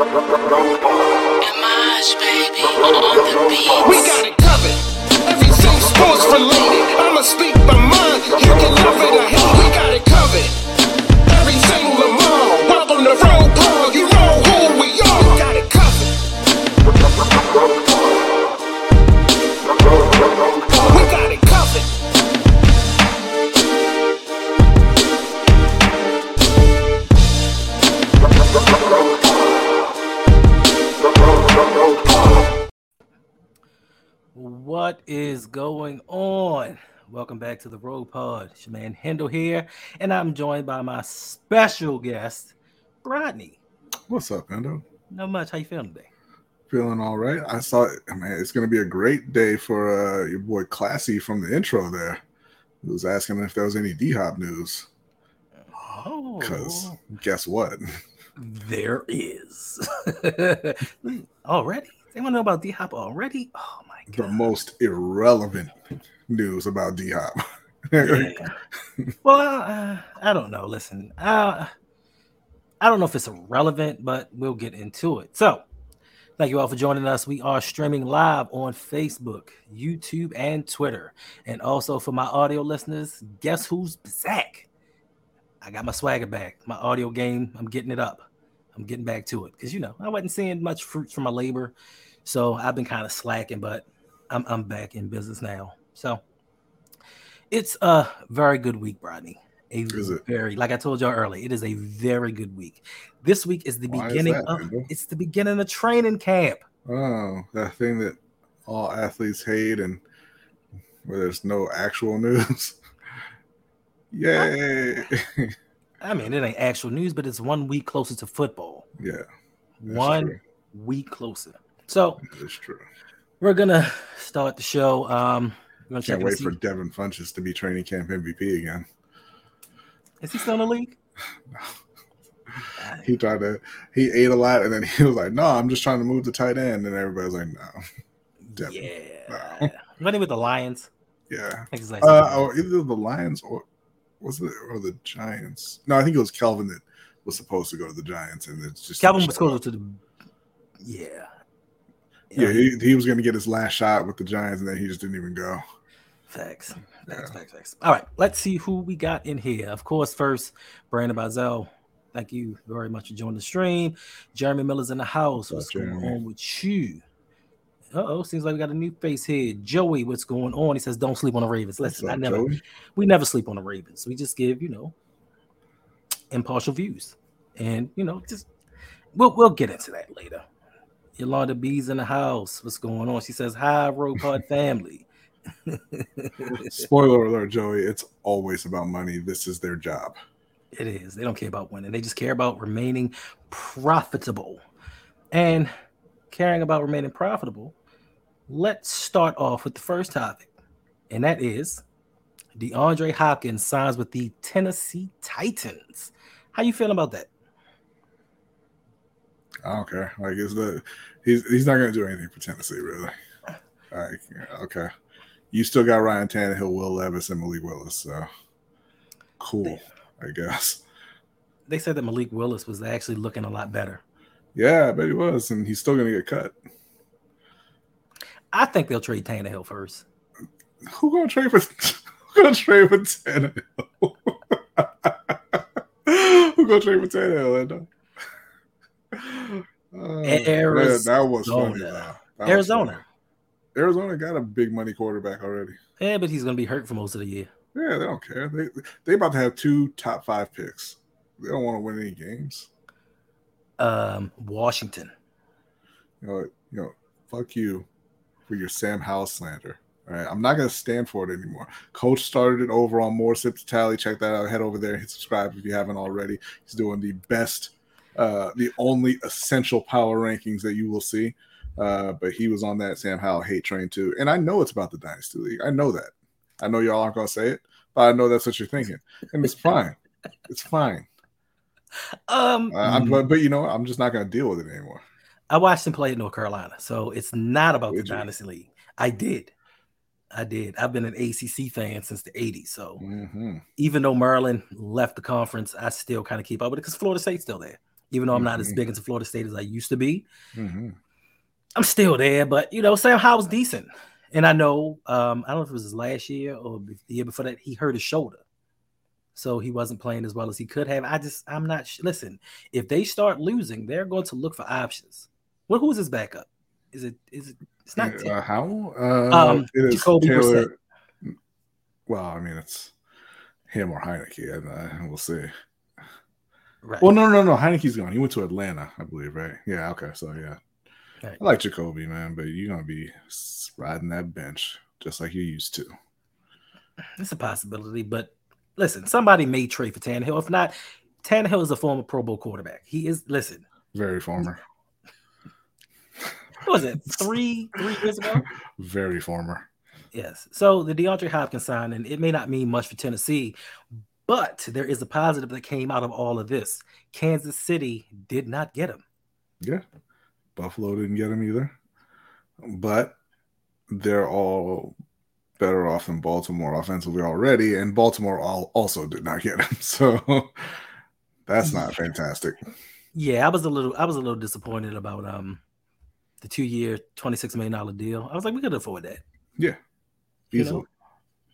We got it covered. Everything sports related. I'ma speak my What is going on? Welcome back to the RouG Pod. It's your man Hendo here, and I'm joined by my special guest, Rodney. What's up, Endo? Not much. How you feeling today? Feeling all right? I saw it, man. It's going to be a great day for uh, your boy Classy from the intro there. He was asking if there was any D Hop news. Oh, Because guess what? there is. already? They want to know about D Hop already? Oh The most irrelevant news about D Hop. Yeah. well, uh, I don't know. Listen, uh, I don't know if it's irrelevant, but we'll get into it. So, thank you all for joining us. We are streaming live on Facebook, YouTube, and Twitter. And also for my audio listeners, guess who's back? I got my swagger back. My audio game, I'm getting it up. I'm getting back to it because you know I wasn't seeing much fruits from my labor, so I've been kind of slacking. But I'm I'm back in business now. So it's a very good week, Rodney. A Is it? very like I told y'all earlier, it is a very good week. This week is the Why is beginning that, of Kendall? it's the beginning of training camp. Oh, that thing that all athletes hate and where there's no actual news. Yay. I mean, it ain't actual news, but it's one week closer to football. yeah, one true. week closer. So That's true. We're gonna start the show. Um, check Can't wait for Devin Funchess to be training camp MVP again. Is he still in the league? he tried to he ate a lot and then he was like no i'm just trying to move the tight end and everybody's like no Devin. Yeah. No. Wasn't with the Lions? yeah like uh or either the lions or was it or the giants no i think it was kelvin that was supposed to go to the giants and it's just Calvin was up. to the Yeah. Yeah he, he was going to get his last shot with the giants and then he just didn't even go Facts. Facts, Yeah. facts, facts. All right, let's see who we got in here. Of course, first, Brandon Bazell. Thank you very much for joining the stream. Jeremy Miller's in the house. What's going on with you? Uh oh, seems like we got a new face here. Joey, what's going on? He says, Don't sleep on the Ravens. Listen, I never, Joey? we never sleep on the Ravens. We just give, you know, impartial views. And, you know, just we'll we'll get into that later. Yolanda B's in the house. What's going on? She says, Hi, RouG Pod family. spoiler alert joey it's always about money this is their job It is. They don't care about winning. They just care about remaining profitable. And caring about remaining profitable, let's start off with the first topic. And that is DeAndre Hopkins signs with the Tennessee Titans. How you feeling about that? i don't care like is the he's he's not going to do anything for tennessee really like okay you still got ryan Tannehill, will levis and malik willis so cool i guess They said that Malik Willis was actually looking a lot better. Yeah, I bet he was, and he's still gonna get cut. I think they'll trade Tannehill first. Who gonna trade for? Who gonna trade for Tannehill? who gonna trade for Tannehill? Uh, that, that was funny. Arizona. was Arizona. funny. Arizona got a big money quarterback already. Yeah, but he's gonna be hurt for most of the year. Yeah, they don't care. They they about to have two top five picks. They don't want to win any games. Um, Washington. You know, you know, fuck you for your Sam Howell slander. All right, I'm not gonna stand for it anymore. Coach started it over on More Sip to Tally. Check that out. Head over there and hit subscribe if you haven't already. He's doing the best, uh, the only essential power rankings that you will see. Uh, but he was on that Sam Howell hate train too, and I know it's about the Dynasty League. I know that. I know y'all aren't gonna say it, but I know that's what you're thinking, and it's fine. It's fine. Um, Uh, but, but you know. I'm just not gonna deal with it anymore. I watched him play at North Carolina, so it's not about Did the you? Dynasty League. I did. I did. I've been an ACC fan since the 80s. So hmm even though Maryland left the conference, I still kind of keep up with it because Florida State's still there. Even though I'm not as Mhm. big into Florida State as I used to be, hmm I'm still there. But you know, Sam Howell's decent, and I know um, I don't know if it was his last year or the year before that he hurt his shoulder, so he wasn't playing as well as he could have. I just I'm not. sh- Listen, if they start losing, they're going to look for options. Well, who's his backup? Is it? Is it? It's not. Uh, how? Uh, Um, it is Jacoby Taylor. Well, I mean, it's him or Heinicke, and uh, we'll see. Right. Well, no, no, no. Heinicke's gone. He went to Atlanta, I believe, right? Yeah. Okay. So yeah, Right. I like Jacoby, man, but you're gonna be riding that bench just like you used to. It's a possibility, but listen, somebody may trade for Tannehill. If not, Tannehill is a former Pro Bowl quarterback. He is. Listen, Very former. what was it three three years ago? Very former. Yes. So the DeAndre Hopkins signing, it may not mean much for Tennessee, but there is a positive that came out of all of this. Kansas City did not get him. Yeah. Buffalo didn't get him either, but they're all better off than Baltimore offensively already, and Baltimore all also did not get him. So that's not fantastic. Yeah, I was a little I was a little disappointed about um the two year, $26 million deal. I was like, we could afford that. Yeah. You Easily. know?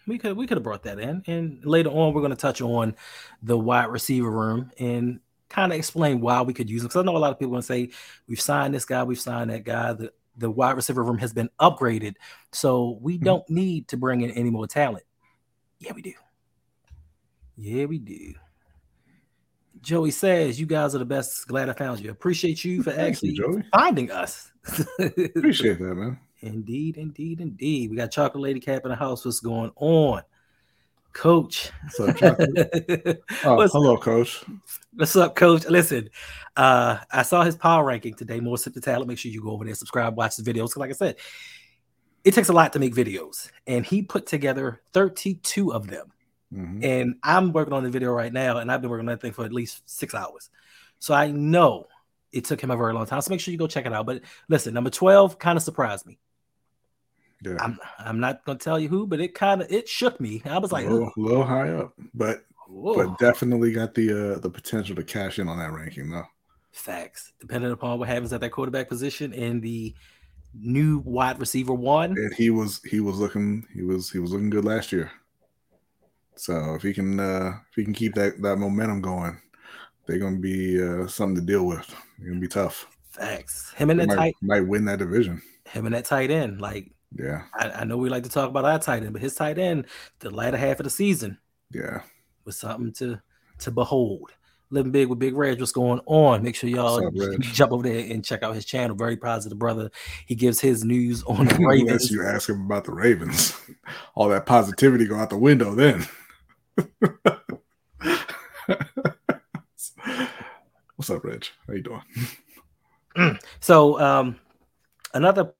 We could we could have brought that in. And later on, we're going to touch on the wide receiver room and kind of explain why we could use them. Because I know a lot of people going to say we've signed this guy, we've signed that guy. The the wide receiver room has been upgraded, so we Mhm. don't need to bring in any more talent. Yeah, we do. Yeah, we do. Joey says, "You guys are the best. Glad I found you. Appreciate you for Thank actually Joey. finding us." Appreciate that, man. Indeed, indeed, indeed. We got Chocolate Lady Cap in the house. What's going on, Coach? What's up, Chocolate? Oh, What's- hello, Coach. What's up, Coach? Listen, uh, I saw his power ranking today. More sip the talent. Make sure you go over there, subscribe, watch the videos. 'Cause Like I said, it takes a lot to make videos, and he put together 32 of them. Mhm. And I'm working on the video right now, and I've been working on that thing for at least six hours. So I know it took him a very long time. So make sure you go check it out. But listen, number 12 kind of surprised me. Yeah. I'm I'm not gonna tell you who, but it kind of it shook me. I was like, a little, high up, but whoa, but definitely got the uh the potential to cash in on that ranking though. facts. Depending upon what happens at that quarterback position and the new wide receiver one, And he was he was looking he was he was looking good last year. So if he can uh if he can keep that that momentum going, they're gonna be uh something to deal with. They're gonna be tough. facts. Him and They that might, tight, might win that division. him and that tight end. Like Yeah, I, I know we like to talk about our tight end, but his tight end, the latter half of the season, yeah. was something to to behold. Living big with Big Reg, what's going on? Make sure y'all up, jump over there and check out his channel. Very positive brother. He gives his news on the Unless Ravens. you ask him about the Ravens, all that positivity go out the window then. What's up, Reg? How you doing? So um another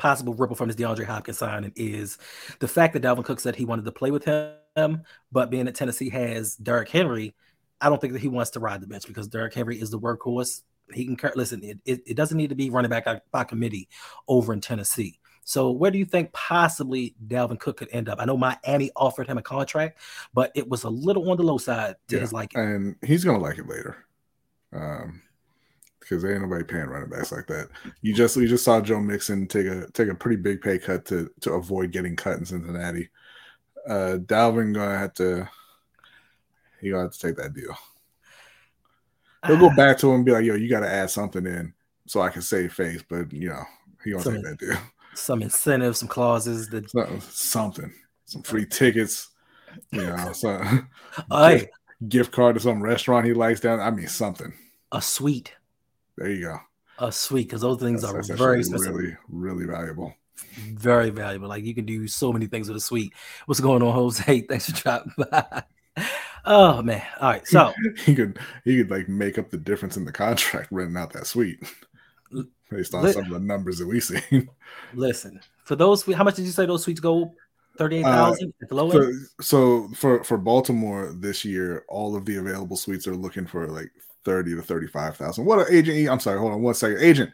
possible ripple from his DeAndre Hopkins signing is the fact that Dalvin Cook said he wanted to play with him, but being that Tennessee has Derrick Henry, I don't think that he wants to ride the bench because Derrick Henry is the workhorse. He can listen. It, it, it doesn't need to be running back by- by committee over in Tennessee. So where do you think possibly Dalvin Cook could end up? I know Miami offered him a contract, but it was a little on the low side to Yeah. his liking. And he's gonna like it later. Um because there ain't nobody paying running backs like that. You just you just saw Joe Mixon take a take a pretty big pay cut to to avoid getting cut in Cincinnati. Uh Dalvin gonna have to he gonna have to take that deal. He'll go back to him and be like, yo, you gotta add something in so I can save face, but you know, he gonna take that deal. some incentives, some clauses that So- Something. Some free tickets, you know, some hey, gift card to some restaurant he likes down. I mean something. a suite, There you go. Oh, a suite, because those things That's- are that's very really, really valuable. very valuable. Like you can do so many things with a suite. What's going on, Jose? Thanks for dropping by. Oh man. All right. So he could he could like make up the difference in the contract renting out that suite based on Lit- some of the numbers that we see. listen, for those how much did you say those suites go? Thirty-eight thousand uh, at the low so, end? so for for Baltimore this year, all of the available suites are looking for like thirty to thirty five thousand. What a agent? E, I'm sorry, hold on one second, agent.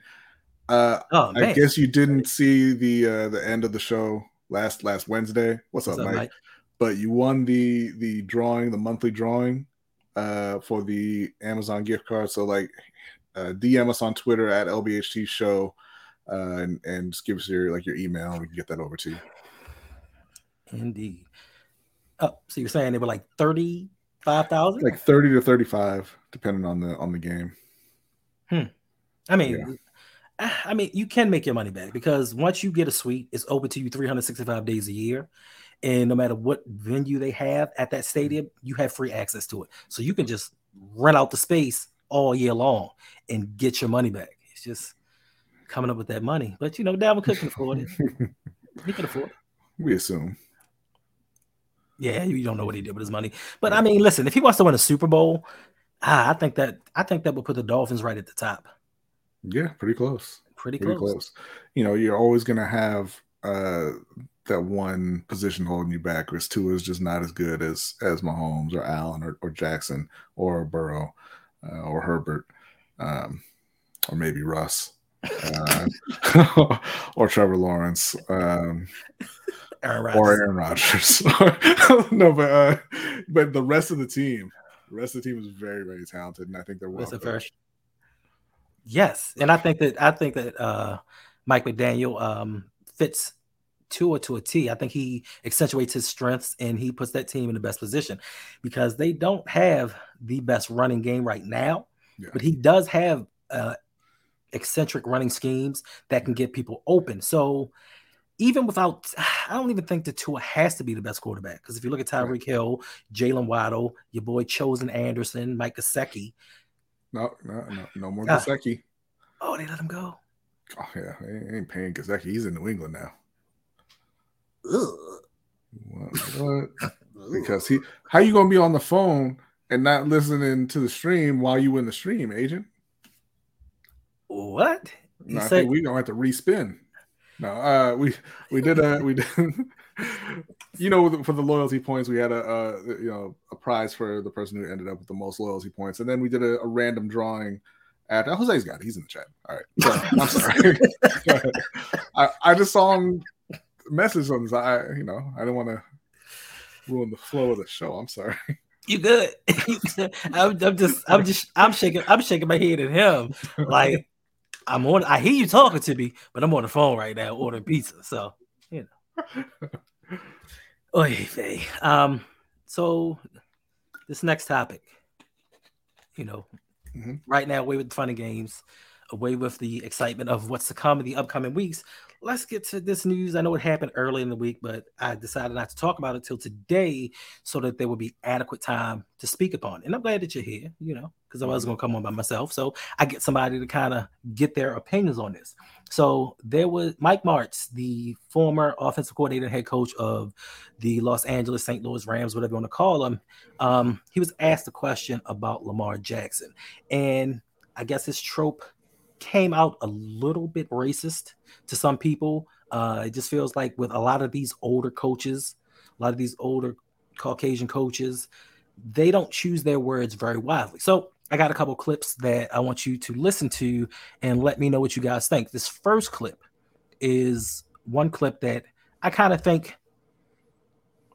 Uh, Oh I man. guess you didn't see the uh the end of the show last last Wednesday. What's, What's up, up, Mike? Mike? But you won the the drawing, the monthly drawing uh, for the Amazon gift card. So like, uh, DM us on Twitter at LBHT Show, uh, and, and just give us your like your email, and we can get that over to you. Indeed. Oh, so you're saying they were like thirty-five thousand? Like thirty to thirty-five, depending on the on the game. Hmm. I mean, I mean, you can make your money back because once you get a suite, it's open to you 365 days a year. And no matter what venue they have at that stadium, you have free access to it. So you can just rent out the space all year long and get your money back. It's just coming up with that money. But you know, Dalvin Cook can afford it. He can afford it. we assume. Yeah, you don't know what he did with his money. But I mean, listen, if he wants to win a Super Bowl, ah, I think that I think that would put the Dolphins right at the top. Yeah, pretty close. Pretty, Pretty close. close. You know, you're always gonna have uh that one position holding you back. Because Tua is just not as good as as Mahomes or Allen or, or Jackson or Burrow uh, or Herbert um, or maybe Russ uh, or Trevor Lawrence. Um, Aaron or Aaron Rodgers. no, but uh, but the rest of the team, the rest of the team is very very talented, and I think they're well. That's a coached. fair. Yes, and I think that I think that uh, Mike McDaniel um, fits Tua to a T. I think he accentuates his strengths and he puts that team in the best position because they don't have the best running game right now, Yeah. but he does have uh, eccentric running schemes that can get people open. So even without, I don't even think the Tua has to be the best quarterback because if you look at Tyreek Hill, Jaylen Waddle, your boy Chosen Anderson, Mike Gesicki, No, no, no, no more. Ah. Gesicki. oh, they let him go. Oh yeah, they ain't paying Gesicki. He's in New England now. Ugh. What? what? because he, how you gonna be on the phone and not listening to the stream while you in the stream, agent? What? No, You I said think we gonna have to respin. No, uh, we we did a we did. You know, for the loyalty points, we had a, a you know a prize for the person who ended up with the most loyalty points, and then we did a, a random drawing. At Jose's got it. He's in the chat. All right, ahead. I'm sorry. I, I just saw him message on. I you know I didn't want to ruin the flow of the show. I'm sorry. you good? I'm, I'm just, I'm just, I'm shaking, I'm shaking my head at him. Like I'm on. I hear you talking to me, but I'm on the phone right now ordering pizza. So you know. Oy vey. Um. So this next topic, you know, Mhm. right now away with the fun and games, away with the excitement of what's to come in the upcoming weeks. Let's get to this news. I know it happened early in the week, but I decided not to talk about it till today so that there would be adequate time to speak upon. it. And I'm glad that you're here, you know, because I was going to come on by myself. So I get somebody to kind of get their opinions on this. So there was Mike Martz, the former offensive coordinator and head coach of the Los Angeles St. Louis Rams, whatever you want to call them. Um, he was asked a question about Lamar Jackson. And I guess his trope came out a little bit racist to some people. Uh, it just feels like with a lot of these older coaches, a lot of these older Caucasian coaches, they don't choose their words very wisely. So I got a couple clips that I want you to listen to and let me know what you guys think. This first clip is one clip that I kind of think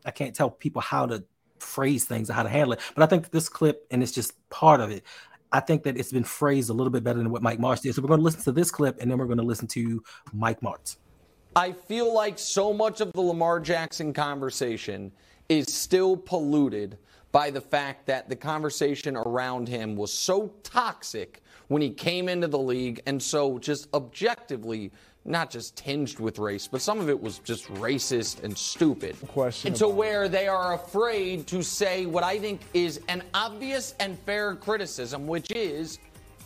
I can't tell people how to phrase things or how to handle it, but I think this clip, and it's just part of it. I think that it's been phrased a little bit better than what Mike Martz did. So we're going to listen to this clip, and then we're going to listen to Mike Martz. I feel like so much of the Lamar Jackson conversation is still polluted by the fact that the conversation around him was so toxic when he came into the league and so just objectively not just tinged with race, but some of it was just racist and stupid. Question and to where they are afraid to say what I think is an obvious and fair criticism, which is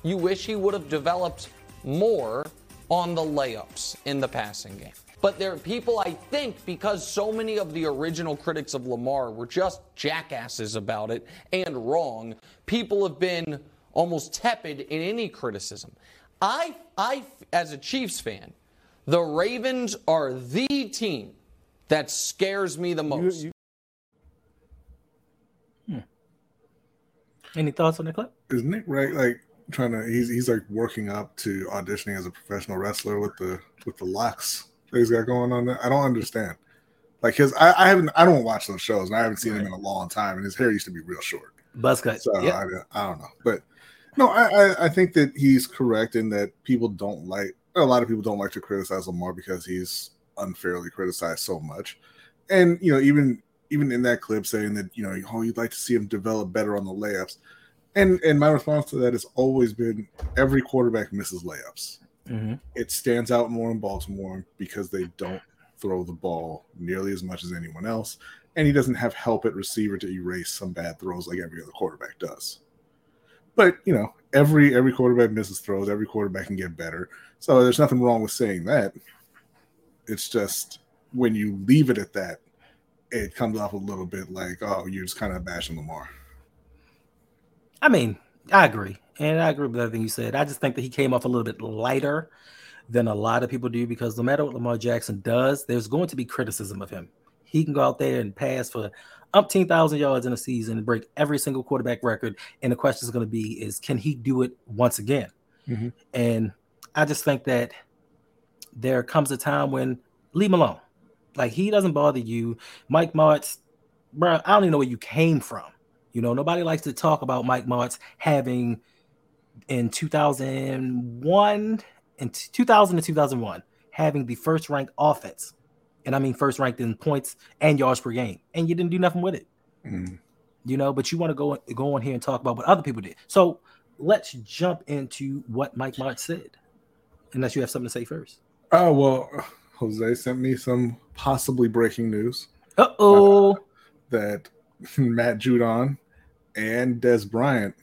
you wish he would have developed more on the layups in the passing game. But there are people, I think, because so many of the original critics of Lamar were just jackasses about it and wrong, people have been almost tepid in any criticism. I, I, as a Chiefs fan, the Ravens are the team that scares me the most. you- hmm. Any thoughts on the clip? Is Nick right? Like trying to? He's he's like working up to auditioning as a professional wrestler with the with the locks that he's got going on there. I don't understand. Like his, I, I haven't, I don't watch those shows, and I haven't seen him in a long time. And his hair used to be real short. Buzz cut. So Yep. I, I don't know, but no, I, I I think that he's correct in that people don't like a lot of people don't like to criticize Lamar because he's unfairly criticized so much, and you know even even in that clip saying that you know oh you'd like to see him develop better on the layups, and and my response to that has always been every quarterback misses layups. Mhm. It stands out more in Baltimore because they don't throw the ball nearly as much as anyone else, and he doesn't have help at receiver to erase some bad throws like every other quarterback does. But you know, every every quarterback misses throws. Every quarterback can get better. So there's nothing wrong with saying that. It's just when you leave it at that, it comes off a little bit like, oh, you're just kind of bashing Lamar. I mean, I agree. And I agree with everything you said. I just think that he came off a little bit lighter than a lot of people do because no matter what Lamar Jackson does, there's going to be criticism of him. He can go out there and pass for umpteen thousand yards in a season and break every single quarterback record. And the question is going to be is can he do it once again? Mhm. And I just think that there comes a time when leave him alone. Like he doesn't bother you. Mike Martz, bro, I don't even know where you came from. You know, nobody likes to talk about Mike Martz having in 2001 in 2000 to 2001 having the first ranked offense. And I mean first ranked in points and yards per game. And you didn't do nothing with it. Mhm. You know, but you want to go go on here and talk about what other people did. So let's jump into what Mike Martz said. Unless you have something to say first. Oh well, Jose sent me some possibly breaking news Uh-oh. that Matt Judon and Dez Bryant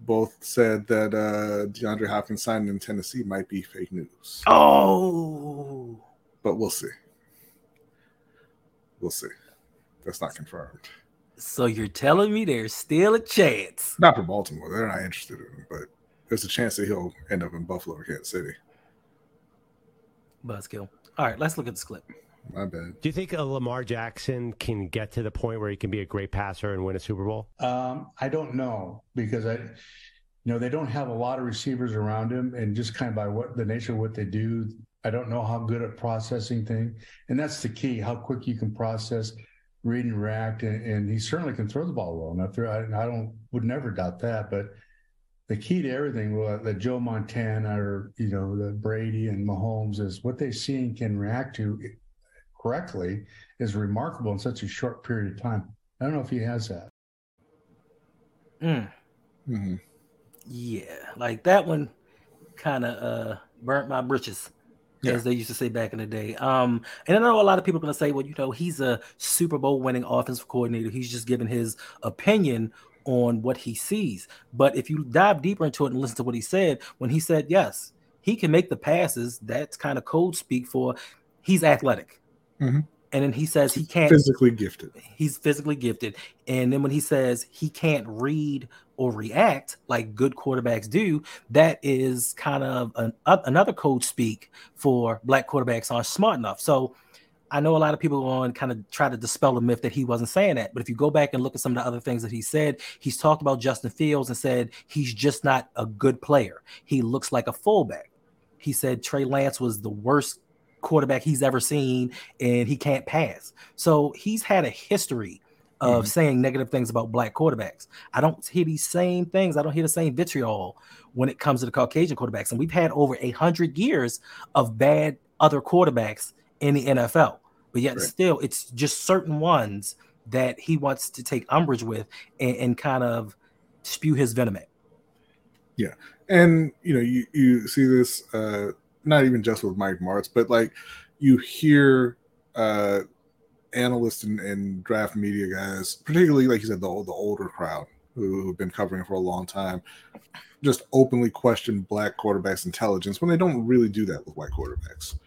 both said that uh, DeAndre Hopkins signed in Tennessee might be fake news, Oh. but we'll see. We'll see. That's not confirmed. So you're telling me there's still a chance. Not for Baltimore. They're not interested in him, but there's a chance that he'll end up in Buffalo or Kansas City. Buzzkill. All right, let's look at this clip. My bad. Do you think a Lamar Jackson can get to the point where he can be a great passer and win a Super Bowl? Um, I don't know because I, you know, they don't have a lot of receivers around him, and just kind of by what the nature of what they do, I don't know how good at processing thing, and that's the key: how quick you can process, read and react, and, and he certainly can throw the ball well enough. There, I, I don't would never doubt that, but the key to everything well, that Joe Montana or you know the Brady and Mahomes is what they see and can react to correctly is remarkable in such a short period of time. I don't know if he has that. Mm, hmm yeah, like that one kind of uh burnt my britches. Yeah. As they used to say back in the day. Um, and I know a lot of people are gonna say, well, you know, he's a Super Bowl winning offensive coordinator. He's just giving his opinion on what he sees. But if you dive deeper into it and listen to what he said, when he said, yes, he can make the passes, that's kind of code speak for he's athletic. Mhm. And then he says he can't Physically gifted. he's physically gifted. And then when he says he can't read or react like good quarterbacks do, that is kind of an, uh, another code speak for black quarterbacks aren't smart enough. So I know a lot of people go on kind of try to dispel the myth that he wasn't saying that. But if you go back and look at some of the other things that he said, he's talked about Justin Fields and said he's just not a good player. He looks like a fullback. He said Trey Lance was the worst quarterback he's ever seen and he can't pass. So he's had a history of saying negative things about black quarterbacks. I don't hear these same things. I don't hear the same vitriol when it comes to the Caucasian quarterbacks. And we've had over a hundred years of bad other quarterbacks in the NFL. But yet Right. still it's just certain ones that he wants to take umbrage with and, and kind of spew his venom at. Yeah, and you know you you see this uh not even just with mike martz but like you hear uh analysts and, and draft media guys particularly like you said the, the older crowd who, who've been covering for a long time just openly question black quarterbacks intelligence when they don't really do that with white quarterbacks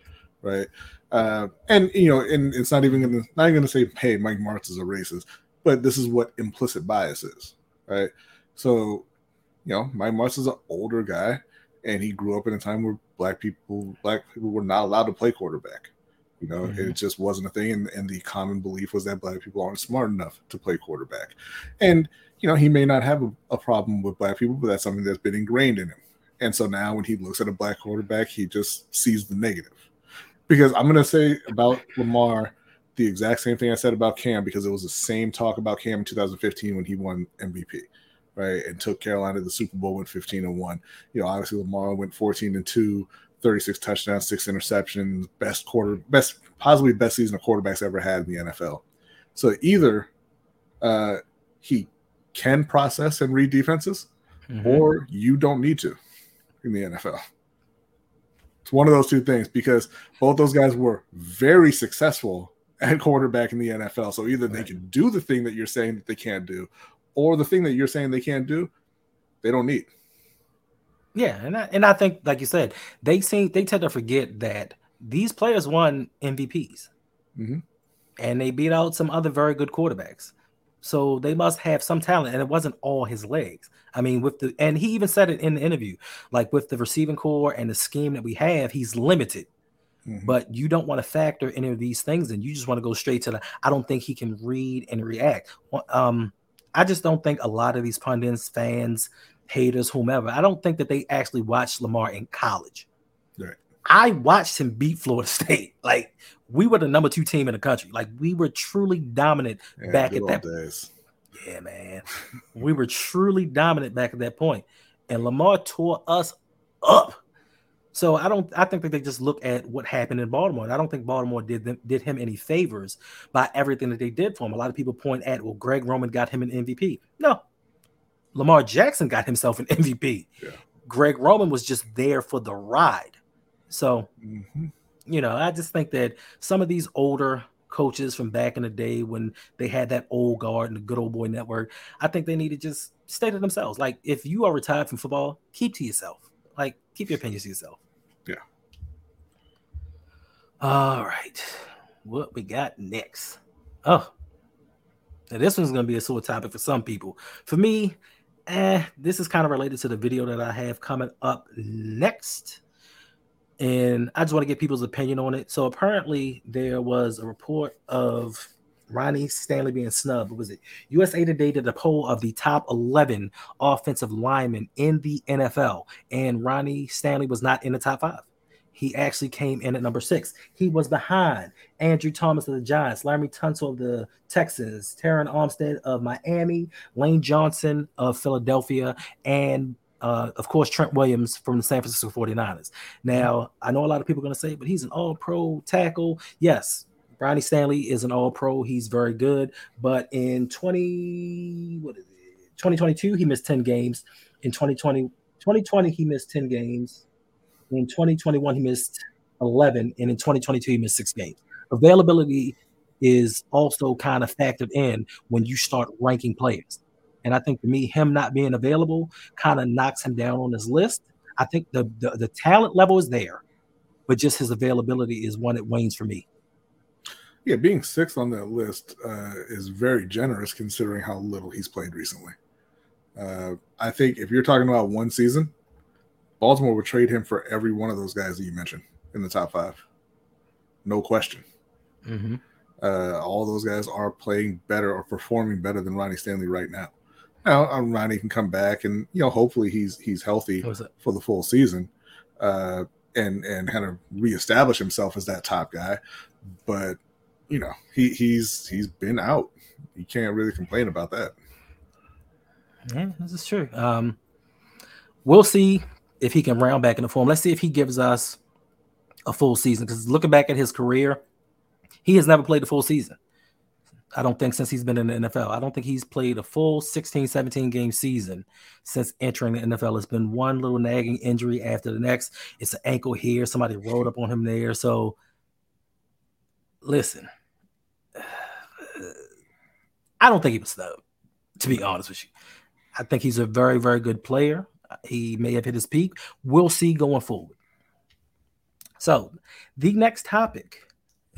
right? Uh and you know and it's not even gonna not even gonna say hey mike martz is a racist but this is what implicit bias is right? So you know, Mike Martz is an older guy, and he grew up in a time where black people, black people were not allowed to play quarterback. You know, Mhm. it just wasn't a thing, and, and the common belief was that black people aren't smart enough to play quarterback. And you know, he may not have a, a problem with black people, but that's something that's been ingrained in him. And so now, when he looks at a black quarterback, he just sees the negative. Because I'm gonna say about Lamar the exact same thing I said about Cam, because it was the same talk about Cam in 2015 when he won MVP right, and took Carolina to the Super Bowl, went 15 and one. You know, obviously Lamar went 14 and two, 36 touchdowns, six interceptions, best quarter, best possibly best season a quarterbacks ever had in the NFL. So either uh, he can process and read defenses, Mhm. or you don't need to in the NFL. It's one of those two things because both those guys were very successful at quarterback in the NFL. So either they can do the thing that you're saying that they can't do, or the thing that you're saying they can't do, they don't need. Yeah, and I, and I think, like you said, they seem they tend to forget that these players won MVPs, Mhm. and they beat out some other very good quarterbacks. So they must have some talent, and it wasn't all his legs. I mean, with the and he even said it in the interview, like with the receiving core and the scheme that we have, he's limited. Mhm. But you don't want to factor any of these things, and you just want to go straight to the. I don't think he can read and react. Um, I just don't think a lot of these pundits, fans, haters, whomever, I don't think that they actually watched Lamar in college. Right. I watched him beat Florida State. Like we were the number two team in the country. Like we were truly dominant Yeah, back at that days. yeah, man. we were truly dominant back at that point. And Lamar tore us up. So I don't I think that they just look at what happened in Baltimore. And I don't think Baltimore did them did him any favors by everything that they did for him. A lot of people point at, well, Greg Roman got him an MVP. No. Lamar Jackson got himself an MVP. Yeah. Greg Roman was just there for the ride. So Mhm. you know, I just think that some of these older coaches from back in the day when they had that old guard and the good old boy network, I think they need to just stay to themselves. Like, if you are retired from football, keep to yourself. Like, keep your opinions to yourself. Yeah. All right. What we got next? Oh, now this one's going to be a sore topic for some people. For me, eh, this is kind of related to the video that I have coming up next and I just want to get people's opinion on it. So apparently there was a report of Ronnie Stanley being snubbed. Was it? USA Today did a poll of the top 11 offensive linemen in the NFL, and Ronnie Stanley was not in the top five. He actually came in at number six. He was behind Andrew Thomas of the Giants, Larry Tunsil of the Texans, Terron Armstead of Miami, Lane Johnson of Philadelphia, and uh, of course, Trent Williams from the San Francisco 49ers. Now, I know a lot of people are going to say, but he's an all pro tackle. Yes, Ronnie Stanley is an all pro. He's very good. But in 20, what is it? 2022, he missed 10 games. In 2020, 2020, he missed 10 games. In 2021, he missed 11. And in 2022, he missed six games. Availability is also kind of factored in when you start ranking players. And I think to me, him not being available kind of knocks him down on his list. I think the, the the talent level is there, but just his availability is one that wanes for me. Yeah, being sixth on that list uh, is very generous considering how little he's played recently. Uh, I think if you're talking about one season, Baltimore would trade him for every one of those guys that you mentioned in the top five. No question. Mm-hmm. Uh, all those guys are playing better or performing better than Ronnie Stanley right now. Now, um, Ronnie can come back, and you know, hopefully he's he's healthy for the full season, uh, and and kind of reestablish himself as that top guy. But you know, he he's he's been out. You can't really complain about that. Yeah, this is true. Um, we'll see if he can round back in the form. Let's see if he gives us a full season. Because looking back at his career, he has never played a full season. I don't think since he's been in the NFL. I don't think he's played a full 16, 17 game season since entering the NFL. It's been one little nagging injury after the next. It's an ankle here. Somebody rolled up on him there. So listen, I don't think he was snubbed, to be honest with you. I think he's a very, very good player. He may have hit his peak. We'll see going forward. So, the next topic.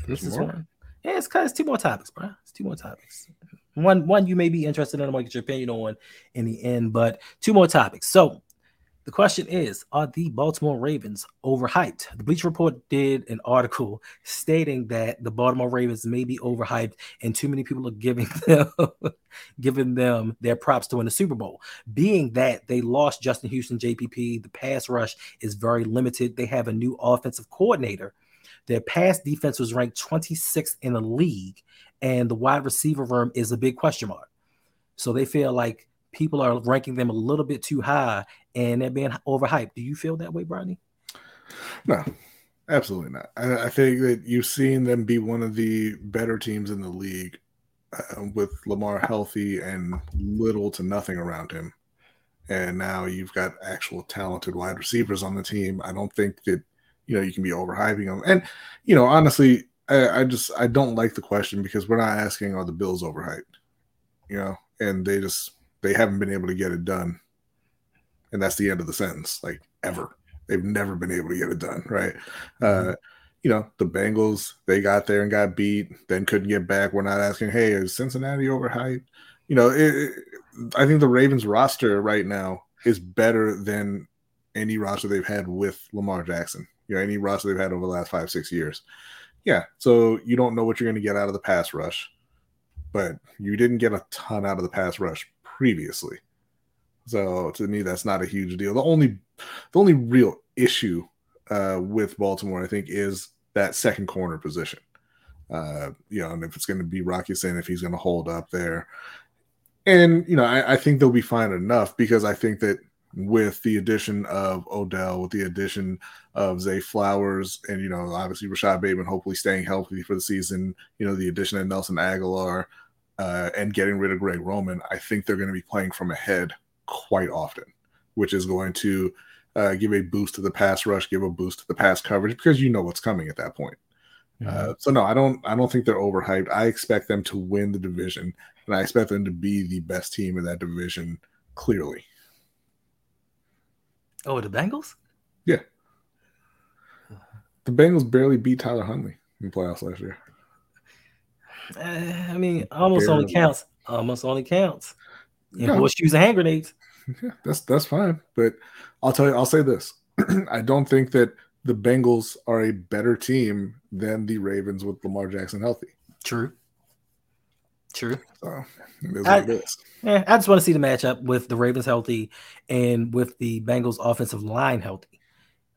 There's This is more? one. Yeah, it's, it's two more topics, bro. It's two more topics. One, one you may be interested in. I want to get your opinion on in the end, but two more topics. So, the question is: Are the Baltimore Ravens overhyped? The Bleacher Report did an article stating that the Baltimore Ravens may be overhyped, and too many people are giving them giving them their props to win the Super Bowl. Being that they lost Justin Houston, JPP, the pass rush is very limited. They have a new offensive coordinator. Their pass defense was ranked 26th in the league, and the wide receiver room is a big question mark. So they feel like people are ranking them a little bit too high and they're being overhyped. Do you feel that way, Bronny? No, absolutely not. I, I think that you've seen them be one of the better teams in the league uh, with Lamar healthy and little to nothing around him. And now you've got actual talented wide receivers on the team. I don't think that you know you can be overhyping them. And you know, honestly, I, I just I don't like the question because we're not asking are the Bills overhyped, you know, and they just they haven't been able to get it done, and that's the end of the sentence. Like ever, they've never been able to get it done, right? Uh, you know, the Bengals they got there and got beat, then couldn't get back. We're not asking, hey, is Cincinnati overhyped? You know, it, it, I think the Ravens roster right now is better than any roster they've had with Lamar Jackson. You know, any roster they've had over the last five six years. Yeah, so you don't know what you're going to get out of the pass rush, but you didn't get a ton out of the pass rush previously. So to me, that's not a huge deal. The only the only real issue uh, with Baltimore, I think, is that second corner position. Uh, you know, and if it's going to be Rock Ya-Sin, if he's going to hold up there, and you know, I, I think they'll be fine enough because I think that with the addition of Odell, with the addition of Zay Flowers, and you know, obviously Rashod Bateman hopefully staying healthy for the season, you know, the addition of Nelson Agholor, uh, and getting rid of Greg Roman, I think they're going to be playing from ahead quite often, which is going to uh, give a boost to the pass rush, give a boost to the pass coverage because you know what's coming at that point. Uh, so no, I don't. I don't think they're overhyped. I expect them to win the division, and I expect them to be the best team in that division. Clearly, Oh, the Bengals? yeah. The Bengals barely beat Tyler Huntley in playoffs last year. Uh, I mean, almost only counts. Almost only counts. In No. horseshoes and hand grenades. Yeah, that's that's fine. But I'll tell you, I'll say this: I don't think that the Bengals are a better team than the Ravens with Lamar Jackson healthy. True. True. So I- what it is. Yeah, I just want to see the matchup with the Ravens healthy and with the Bengals offensive line healthy.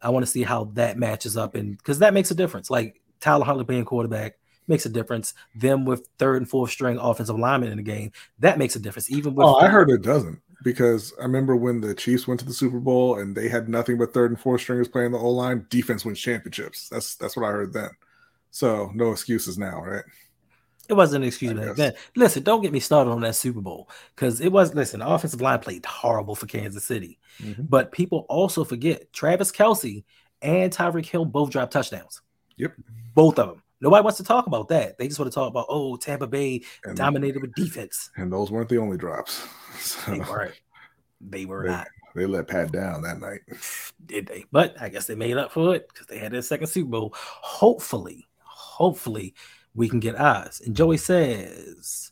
I want to see how that matches up, and because that makes a difference. Like Tyler Huntley being quarterback makes a difference. Them with third and fourth string offensive linemen in the game that makes a difference. Even with Oh, I heard it doesn't because I remember when the Chiefs went to the Super Bowl and they had nothing but third and fourth stringers playing the O line. Defense wins championships. That's that's what I heard then. So no excuses now, right? It wasn't an excuse back then. Listen, don't get me started on that Super Bowl because it was. Listen, the offensive line played horrible for Kansas City, Mhm. but people also forget Travis Kelce and Tyreek Hill both dropped touchdowns. Yep. both of them. Nobody wants to talk about that. They just want to talk about oh, Tampa Bay And, dominated with defense. and those weren't the only drops. So They weren't. They were They- not. they let Pat down that night. Did they? But I guess they made up for it because they had their second Super Bowl. Hopefully, hopefully we can get eyes. And Joey says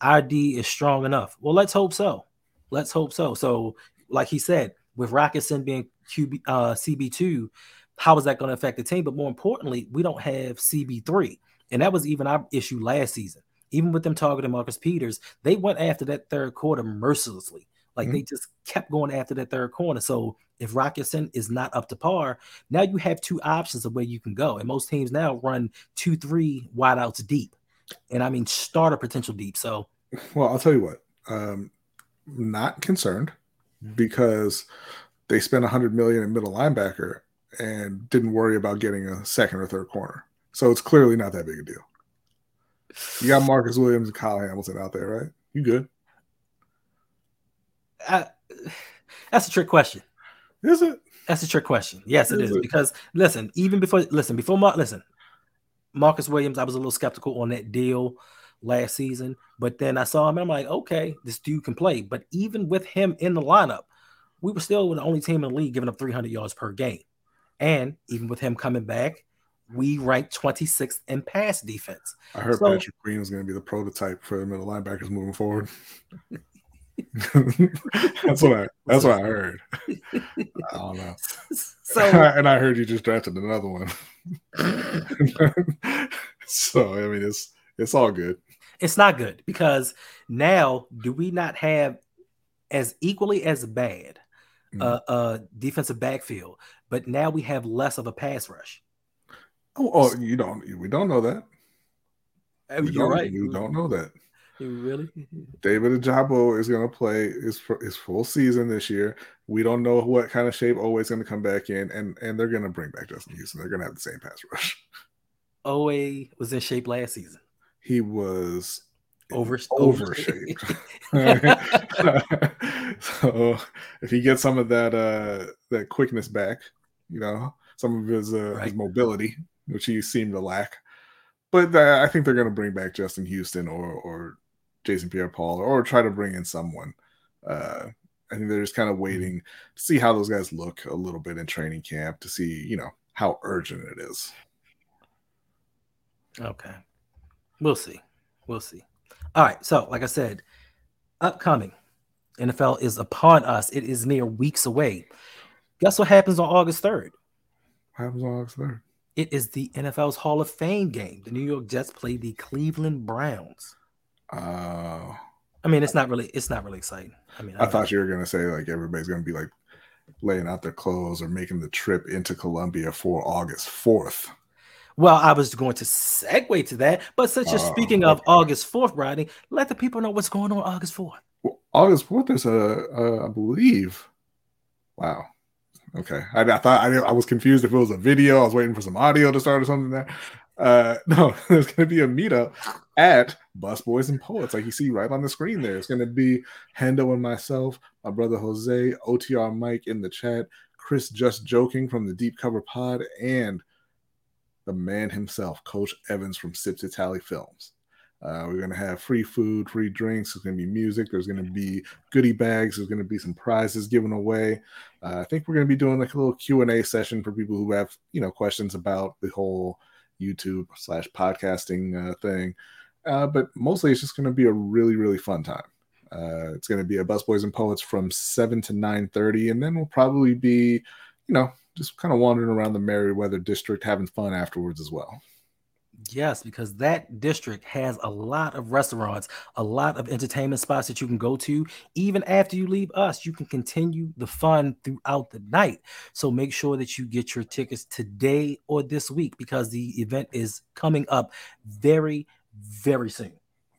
ID is strong enough. Well, let's hope so. Let's hope so. So, like he said, with Rock Ya-Sin being QB uh, CB2, how is that going to affect the team? But more importantly, we don't have CB3. And that was even our issue last season. Even with them targeting Marcus Peters, they went after that third quarter mercilessly. Like they just kept going after that third corner. So if Rock Ya-Sin is not up to par, now you have two options of where you can go. And most teams now run two, three wideouts deep. And I mean starter potential deep. So Well, I'll tell you what. Um, not concerned because they spent a hundred million in middle linebacker and didn't worry about getting a second or third corner. So it's clearly not that big a deal. You got Marcus Williams and Kyle Hamilton out there, right? You good? I, that's a trick question. Is it? That's a trick question. Yes, it Is is. it? Because listen, even before listen, before Mark, listen, Marcus Williams, I was a little skeptical on that deal last season, but then I saw him and I'm like, okay, this dude can play. But even with him in the lineup, we were still the only team in the league giving up 300 yards per game. And even with him coming back, we ranked 26th in pass defense. I heard So- Patrick Queen is going to be the prototype for the middle linebackers moving forward. that's what I. That's what I heard. I don't know. So and I heard you just drafted another one. so I mean, it's it's all good. it's not good because now do we not have as equally as bad uh, uh defensive backfield, but now we have less of a pass rush. Oh, oh, you don't. We don't know that. I mean, We you're right. We don't know that. really? David Ojabo is going to play his his full season this year. We don't know what kind of shape Oweh's going to come back in, and and they're going to bring back Justin Houston. They're going to have the same pass rush. Oweh was in shape last season. He was Over overshaped. so if he gets some of that uh that quickness back, you know, some of his uh, his mobility, which he seemed to lack. But uh, I think they're going to bring back Justin Houston or or Jason Pierre-Paul or try to bring in someone. Uh, I think they're just kind of waiting to see how those guys look a little bit in training camp to see, you know, how urgent it is. Okay. We'll see. We'll see. All right. So, like I said, upcoming NFL is upon us. It is mere weeks away. Guess what happens on August 3rd? What happens on August 3rd? It is the NFL's Hall of Fame game. The New York Jets play the Cleveland Browns. Uh, I mean, it's not really it's not really exciting. I mean, I thought you were gonna say like everybody's gonna be like laying out their clothes or making the trip into Columbia for August fourth. well, I was going to segue to that, but since you're Oh, speaking of August 4th, Rodney, let the people know what's going on August 4th. August fourth is a, a I believe. Wow. Okay, I, I thought I, I was confused if it was a video. I was waiting for some audio to start or something there. Uh, no, there's going to be a meetup at Busboys and Poets, like you see right on the screen there. It's going to be Hendo and myself, my brother Jose, OTR Mike in the chat, Chris just joking from the Deep Cover Pod, and the man himself, Coach Evans from Sip to Tally Films. Uh, we're going to have free food, free drinks. There's going to be music. There's going to be goodie bags. There's going to be some prizes given away. Uh, I think we're going to be doing like a little Q and A session for people who have you know questions about the whole YouTube slash podcasting uh, thing. Uh, but mostly, it's just going to be a really really fun time. Uh, it's going to be a Busboys and Poets from seven to nine thirty, and then we'll probably be, you know, just kind of wandering around the Merriweather district, having fun afterwards as well. Yes, because that district has a lot of restaurants, a lot of entertainment spots that you can go to. Even after you leave us, you can continue the fun throughout the night. So make sure that you get your tickets today or this week because the event is coming up very, very soon.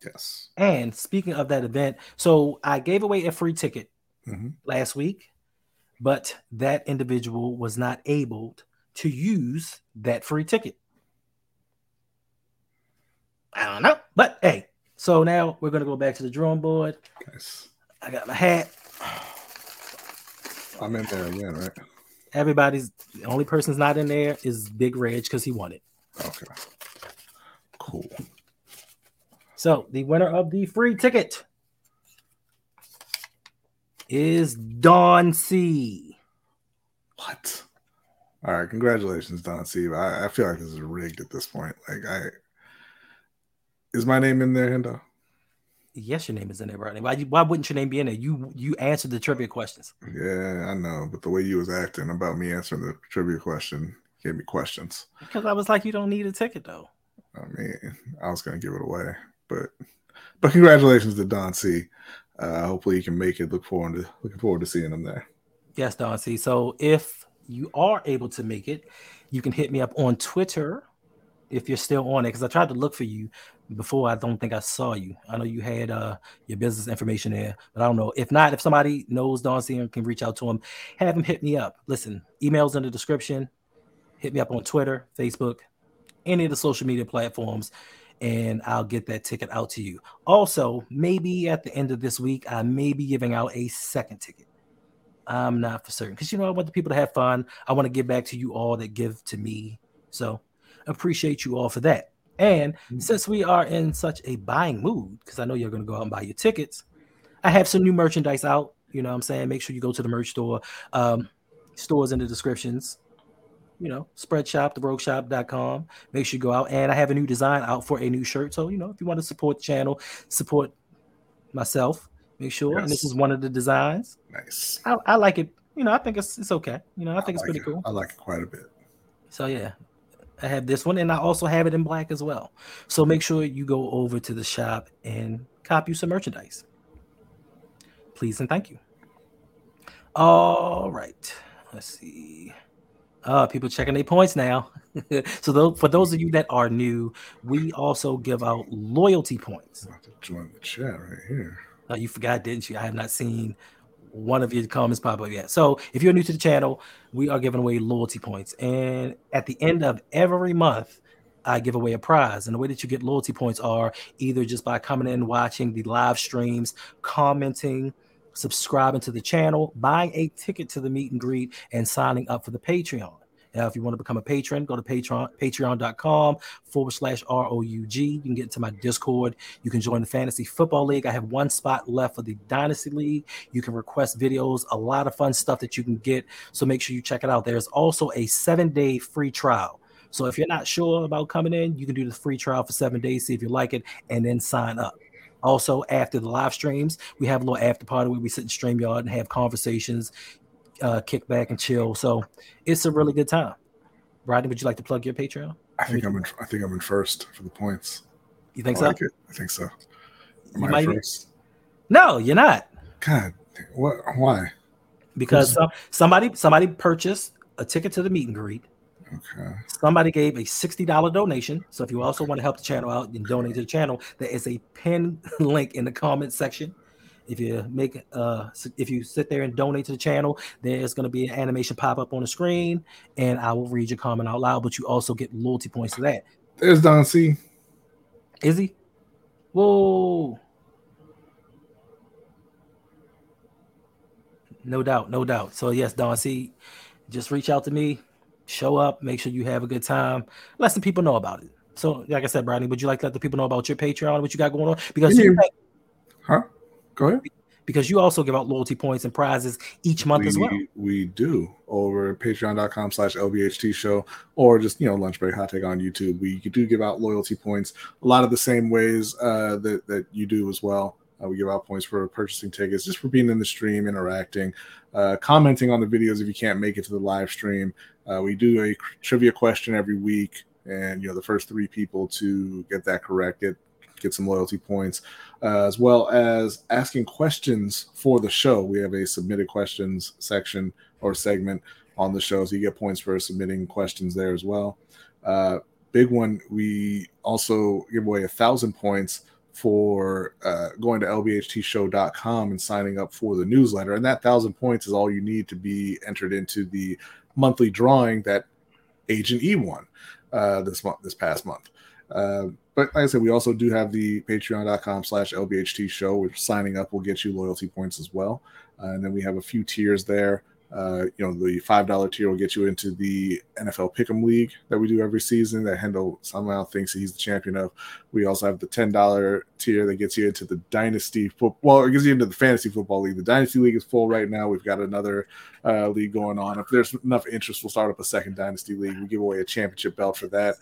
Yes. And speaking of that event, so I gave away a free ticket Mhm. last week, but that individual was not able to use that free ticket. I don't know, but hey, so now we're gonna go back to the drawing board. Nice. I got my hat. I'm in there again, right? Everybody's the only person's not in there is Big Reg because he won it. Okay. Cool. So the winner of the free ticket is Don C. What? All right, congratulations, Don Steve. I, I feel like this is rigged at this point. Like, I is my name in there, Hendo? Yes, your name is in there. Why, why wouldn't your name be in there? You you answered the trivia questions. Yeah, I know, but the way you was acting about me answering the trivia question gave me questions. Because I was like, you don't need a ticket though. I mean, I was gonna give it away, but but congratulations to Don C. Uh, hopefully, he can make it. Look forward to looking forward to seeing him there. Yes, Don C. So if you are able to make it, you can hit me up on Twitter if you're still on it. Because I tried to look for you before. I don't think I saw you. I know you had uh your business information there, but I don't know. If not, if somebody knows Don and can reach out to him, have him hit me up. Listen, emails in the description. Hit me up on Twitter, Facebook, any of the social media platforms, and I'll get that ticket out to you. Also, maybe at the end of this week, I may be giving out a second ticket. I'm not for certain because you know I want the people to have fun. I want to give back to you all that give to me. So appreciate you all for that. And since we are in such a buying mood, because I know you're going to go out and buy your tickets, I have some new merchandise out. You know what I'm saying? Make sure you go to the merch store. Um, stores in the descriptions. You know, spreadshop, therougshop.com. Make sure you go out. And I have a new design out for a new shirt. So, you know, if you want to support the channel, support myself, make sure. And this is one of the designs. Nice. I, I like it. You know, I think it's it's okay. You know, I think it's like pretty it. cool. I like it quite a bit. So yeah, I have this one, and I also have it in black as well. So make sure you go over to the shop and cop you some merchandise. Please and thank you. All right, let's see. Uh, people checking their points now. so those, for those of you that are new, we also give out loyalty points. Join the chat right here. Uh, you forgot, didn't you? I have not seen one of your comments pop up yet. So if you're new to the channel, we are giving away loyalty points. And at the end of every month, I give away a prize. And the way that you get loyalty points are either just by coming in, watching the live streams, commenting, subscribing to the channel, buying a ticket to the meet and greet, and signing up for the Patreon. Now, if you want to become a patron, go to Patreon, patreon.com forward slash ROUG. You can get into my Discord. You can join the Fantasy Football League. I have one spot left for the Dynasty League. You can request videos, a lot of fun stuff that you can get. So make sure you check it out. There's also a seven day free trial. So if you're not sure about coming in, you can do the free trial for seven days, see if you like it, and then sign up. Also, after the live streams, we have a little after party where we sit in StreamYard and have conversations, uh, kick back and chill. So it's a really good time. Rodney, would you like to plug your Patreon? I think I'm in. I think I'm in first for the points. You think I so? like. I think so. Am You I might- first? No, you're not. God, what? Why? Because some, somebody somebody purchased a ticket to the meet and greet. Okay. Somebody gave a $60 donation. So if you also want to help the channel out and donate to the channel, there is a pin link in the comment section. If you make uh if you sit there and donate to the channel, there's going to be an animation pop up on the screen and I will read your comment out loud, but you also get loyalty points to that. There's Don C. Is he? Whoa. No doubt, no doubt. So yes, Don C, just reach out to me, show up, make sure you have a good time. Let some people know about it. So, like I said, Brownie, would you like to let the people know about your Patreon, what you got going on? Because you, Yeah. Huh? Go ahead. because you also give out loyalty points and prizes each month we, as well. We do over at patreon.com slash LBHT show or just, you know, lunch break hot take on YouTube. We do give out loyalty points a lot of the same ways uh, that, that you do as well. Uh, we give out points for purchasing tickets, just for being in the stream, interacting, uh, commenting on the videos if you can't make it to the live stream. Uh, we do a trivia question every week, and you know the first three people to get that correct get get some loyalty points, uh, as well as asking questions for the show. We have a submitted questions section or segment on the show, so you get points for submitting questions there as well. Uh, big one, we also give away a thousand points for uh, going to lbhtshow.com and signing up for the newsletter. And that thousand points is all you need to be entered into the monthly drawing that Agent E won uh, this month, this past month. Uh, but like I said, we also do have the patreon.com slash LBHT show, which signing up will get you loyalty points as well. Uh, and then we have a few tiers there. Uh, you know, the $5 tier will get you into the NFL Pick'em League that we do every season that Hendo somehow thinks he's the champion of. We also have the $10 tier that gets you into the Dynasty football. Well, it gets you into the Fantasy Football League. The Dynasty League is full right now. We've got another uh, league going on. If there's enough interest, we'll start up a second Dynasty League. We give away a championship belt for that.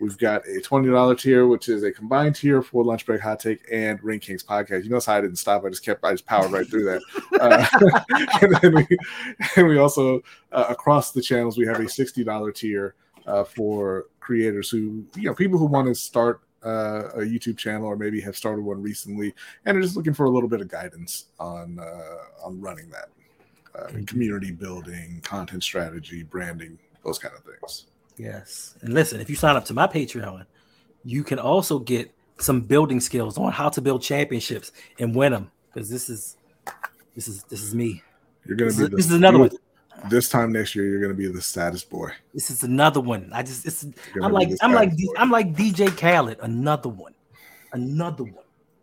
We've got a $20 tier, which is a combined tier for Lunch Break Hot Take and Ring Kings podcast. You notice how I didn't stop. I just kept, I just powered right through that. Uh, and then we, and we also, uh, across the channels, we have a $60 tier uh, for creators who, you know, people who want to start uh, a YouTube channel or maybe have started one recently and are just looking for a little bit of guidance on, uh, on running that. Uh, community building, content strategy, branding, those kind of things. Yes. And listen, if you sign up to my Patreon, you can also get some building skills on how to build championships and win them. Because this is this is this is me. You're gonna This be is, the, this is another one. This time next year, you're gonna be the saddest boy. This is another one. I just it's I'm like I'm like D-. I'm like DJ Khaled, another one. Another one.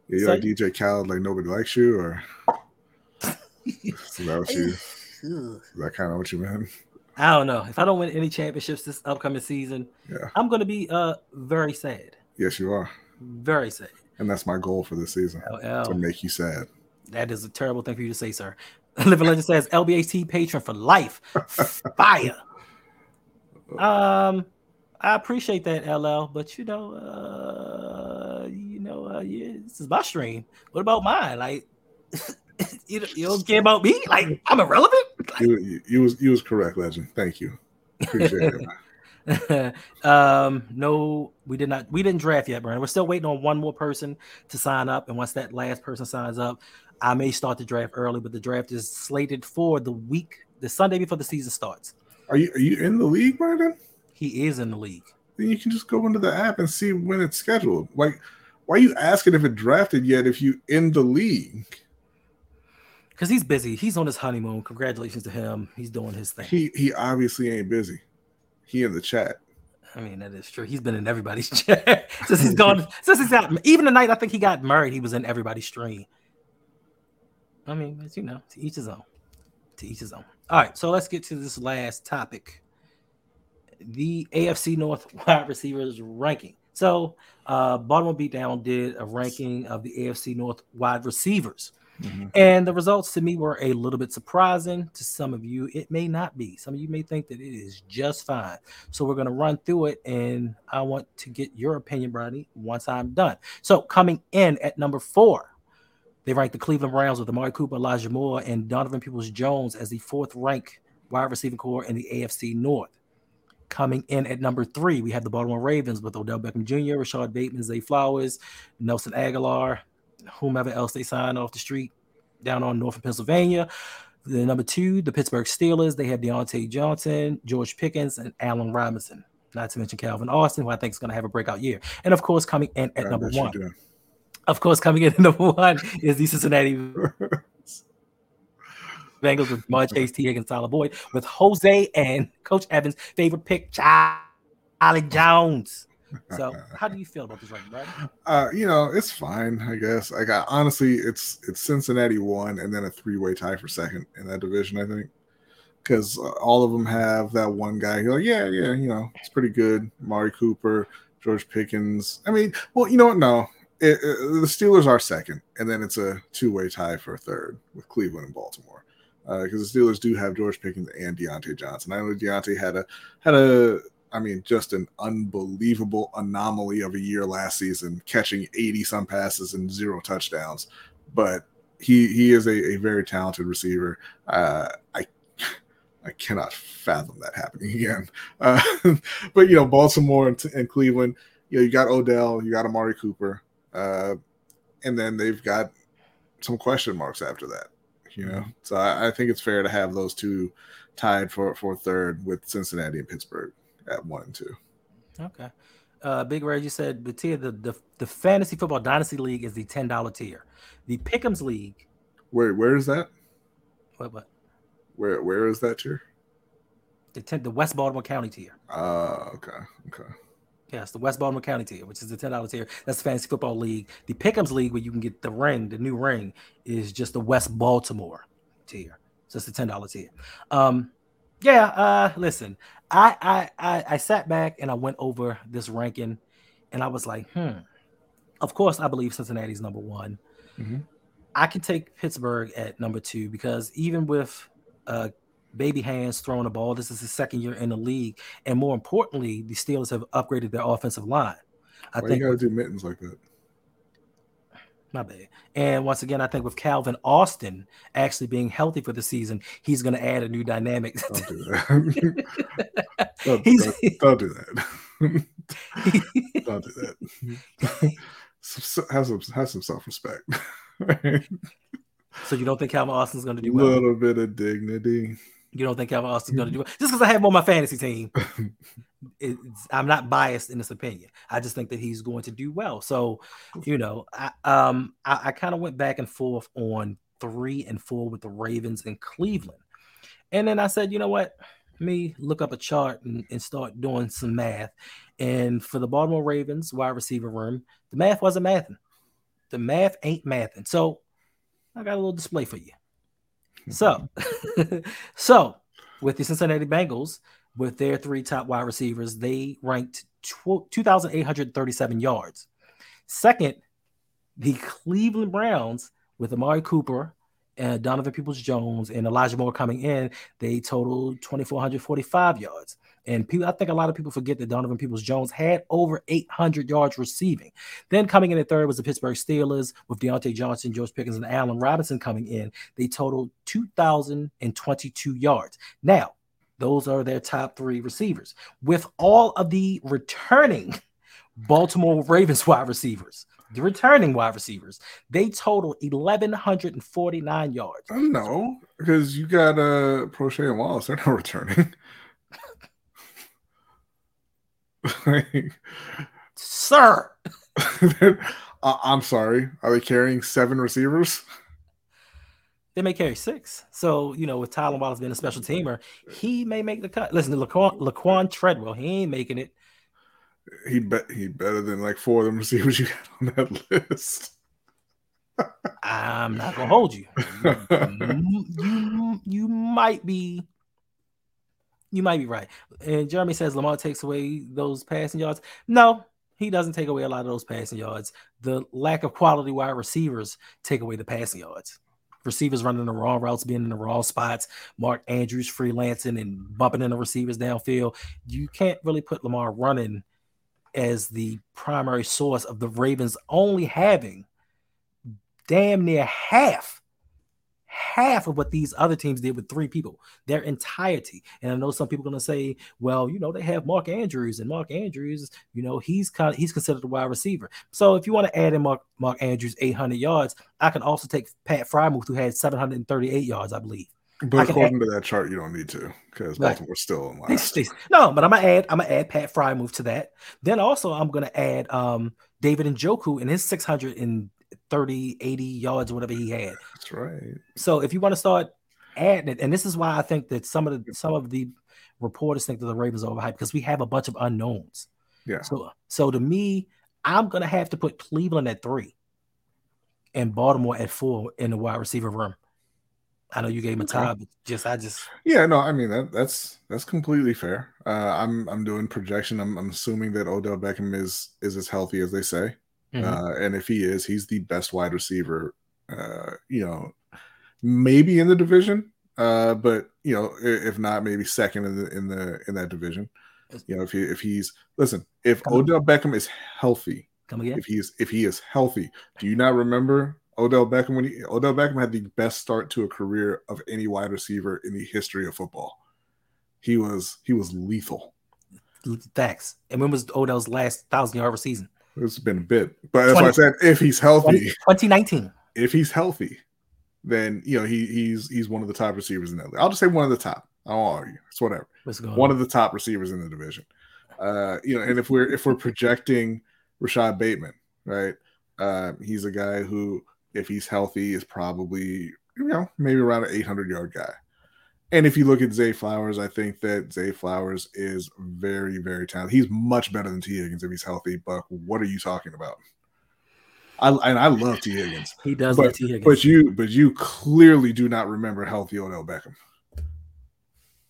Yeah, you're So- like DJ Khaled, like nobody likes you, or is that what you? Is that kind of what you meant? I don't know. If I don't win any championships this upcoming season, Yeah. I'm gonna be uh very sad. Yes, you are, Very sad. and that's my goal for this season to make you sad. That is a terrible thing for you to say, sir. Living Legend says LBAT patron for life. Fire. Um, I appreciate that, LL, but you know, uh, you know, uh, yeah, this is my stream. What about mine? Like, you you don't care about me? Like, I'm irrelevant? You, you, was you was correct, legend. Thank you. Appreciate it. um, no, we did not. We didn't draft yet, Brian. We're still waiting on one more person to sign up, and once that last person signs up, I may start the draft early. But the draft is slated for the week, the Sunday before the season starts. Are you are you in the league, Brandon? He is in the league. Then you can just go into the app and see when it's scheduled. Like, why are you asking if it drafted yet if you in the league? Because he's busy. He's on his honeymoon. Congratulations to him. He's doing his thing. He he obviously ain't busy. He in the chat. I mean, that is true. He's been in everybody's chat since he's gone. since he's out. Even the night I think he got married, he was in everybody's stream. I mean, as you know, to each his own. To each his own. All right, so let's get to this last topic. The AFC North wide receivers ranking. So, uh, Baltimore Beatdown did a ranking of the AFC North wide receivers. Mhm. And the results to me were a little bit surprising. To some of you, it may not be. Some of you may think that it is just fine. So we're going to run through it, and I want to get your opinion, Brady, once I'm done. So coming in at number four, they ranked the Cleveland Browns with Amari Cooper, Elijah Moore, and Donovan Peoples Jones as the fourth ranked wide receiving core in the AFC North. Coming in at number three, we have the Baltimore Ravens with Odell Beckham Jr., Rashod Bateman, Zay Flowers, Nelson Agholor, whomever else they sign off the street down on North of Pennsylvania. The number two, the Pittsburgh Steelers, they have Diontae Johnson, George Pickens, and Allen Robinson. Not to mention Calvin Austin, who I think is going to have a breakout year. And of course, coming in at I number one, of course, coming in at number one is the Cincinnati Bengals with Ja'Marr Chase, Tee Higgins, Tyler Boyd, with Jose and Coach Evans' favorite pick, Charlie Jones. So, how do you feel about this Brad? Uh, you know, it's fine, I guess. I got honestly, it's it's Cincinnati one, and then a three way tie for second in that division. I think because uh, all of them have that one guy. You're like, yeah, yeah, you know, it's pretty good. Mari Cooper, George Pickens. I mean, well, you know what? No, it, it- the Steelers are second, and then it's a two way tie for third with Cleveland and Baltimore. Because the Steelers do have George Pickens and Diontae Johnson. I know Diontae had a had a I mean, just an unbelievable anomaly of a year last season, catching 80 some passes and zero touchdowns. But he he is a, a very talented receiver. Uh, I I cannot fathom that happening again. Uh, but you know, Baltimore and, and Cleveland, you know, you got Odell, you got Amari Cooper, uh, and then they've got some question marks after that. You know, so I, I think it's fair to have those two tied for for third with Cincinnati and Pittsburgh at one and two. Okay. Uh, Big Ray, you said the tier, the, the the fantasy football dynasty league is the ten dollar tier. The Pick'ems league, Where where is that? what what Where where is that tier? the ten, the West Baltimore County tier. Uh okay, okay. Yes, the West Baltimore County tier, which is the ten dollar tier. That's the fantasy football league. The Pick'ems league, where you can get the ring, the new ring, is just the West Baltimore tier. So it's the ten dollar tier. Um, yeah. Uh, listen, I, I I I sat back and I went over this ranking, and I was like, hmm. Of course, I believe Cincinnati's number one. Mhm. I can take Pittsburgh at number two because even with uh, baby hands throwing the ball, this is his second year in the league, and more importantly, the Steelers have upgraded their offensive line. I Why think you gotta do mittens like that? My bad. And once again, I think with Calvin Austin actually being healthy for the season, he's going to add a new dynamic. Don't do that. don't, don't, don't do that. don't do that. Have some have some self respect. so you don't think Calvin Austin's going to do well? A little bit of dignity. You don't think Calvin Austin's going to do well? Just because I have him on my fantasy team, I'm not biased in this opinion. I just think that he's going to do well. So, you know, I, um, I, I kind of went back and forth on three and four with the Ravens and Cleveland, and then I said, you know what? Let me look up a chart and, and start doing some math. And for the Baltimore Ravens wide receiver room, the math wasn't mathing. The math ain't mathing. So I got a little display for you. So, so with the Cincinnati Bengals, with their three top wide receivers, they ranked tw- 2,837 yards. Second, the Cleveland Browns with Amari Cooper and Donovan Peoples Jones and Elijah Moore coming in, they totaled 2,445 yards. And people, I think a lot of people forget that Donovan Peoples Jones had over 800 yards receiving. Then coming in at third was the Pittsburgh Steelers with Diontae Johnson, George Pickens, and Allen Robinson coming in. They totaled 2,022 yards. Now, those are their top three receivers. With all of the returning Baltimore Ravens wide receivers, the returning wide receivers, they total 1,149 yards. I know because you got uh Proche and Wallace. They're not returning. Like, Sir, I- I'm sorry. Are they carrying seven receivers? they may carry six. So, you know, with Tylan Wallace being a special teamer, he may make the cut. Listen to Laquan, Laquan Treadwell. He ain't making it. He bet he better than like four of them receivers you got on that list. I'm not gonna hold you. you, you, you might be you might be right. And Jeremy says Lamar takes away those passing yards. No, he doesn't take away a lot of those passing yards. The lack of quality wide receivers take away the passing yards. Receivers running the wrong routes, being in the wrong spots. Mark Andrews freelancing and bumping in the receivers downfield. You can't really put Lamar running as the primary source of the Ravens only having damn near half half of what these other teams did with three people their entirety. And i know some people are going to say well you know they have mark andrews and mark andrews you know he's kind of he's considered a wide receiver. So if you want to add in mark, mark andrews 800 yards i can also take pat freiermuth who had 738 yards i believe But according to that chart, you don't need to because Right. Baltimore's still in last. no, but I'm gonna add I'm gonna add Pat Freiermuth to that. Then also I'm gonna add um David and his 630, 80 yards, whatever he had. That's right. So if you want to start adding it, and this is why I think that some of the some of the reporters think that the Ravens are overhyped because we have a bunch of unknowns. Yeah. So so to me, I'm gonna have to put Cleveland at three and Baltimore at four in the wide receiver room. I know you gave him a Okay. tie, but just I just Yeah, no, I mean that that's that's completely fair. Uh, I'm I'm doing projection. I'm, I'm assuming that Odell Beckham is is as healthy as they say, Mhm. uh, and if he is, he's the best wide receiver. Uh, you know, maybe in the division, uh, but you know, if not, maybe second in the in the in that division. You know, if he if he's listen, if Come on. Odell Beckham is healthy, come again. if he is if he is healthy, do you not remember Odell Beckham when he Odell Beckham had the best start to a career of any wide receiver in the history of football? He was he was lethal. Thanks. And when was Odell's last thousand yard season? It's been a bit, but that's why I said if he's healthy, 2019. if he's healthy, then you know he he's he's one of the top receivers in that. league. I'll just say one of the top. I won't argue. It's whatever. One on? of the top receivers in the division. Uh, you know, and if we're if we're projecting Rashod Bateman, right? Uh, he's a guy who, if he's healthy, is probably you know maybe around an 800 yard guy. And if you look at Zay Flowers, I think that Zay Flowers is very very talented. He's much better than Tee Higgins if he's healthy. But what are you talking about? I and I love Tee Higgins, He does but love Tee Higgins. but you but you clearly do not remember healthy Odell Beckham.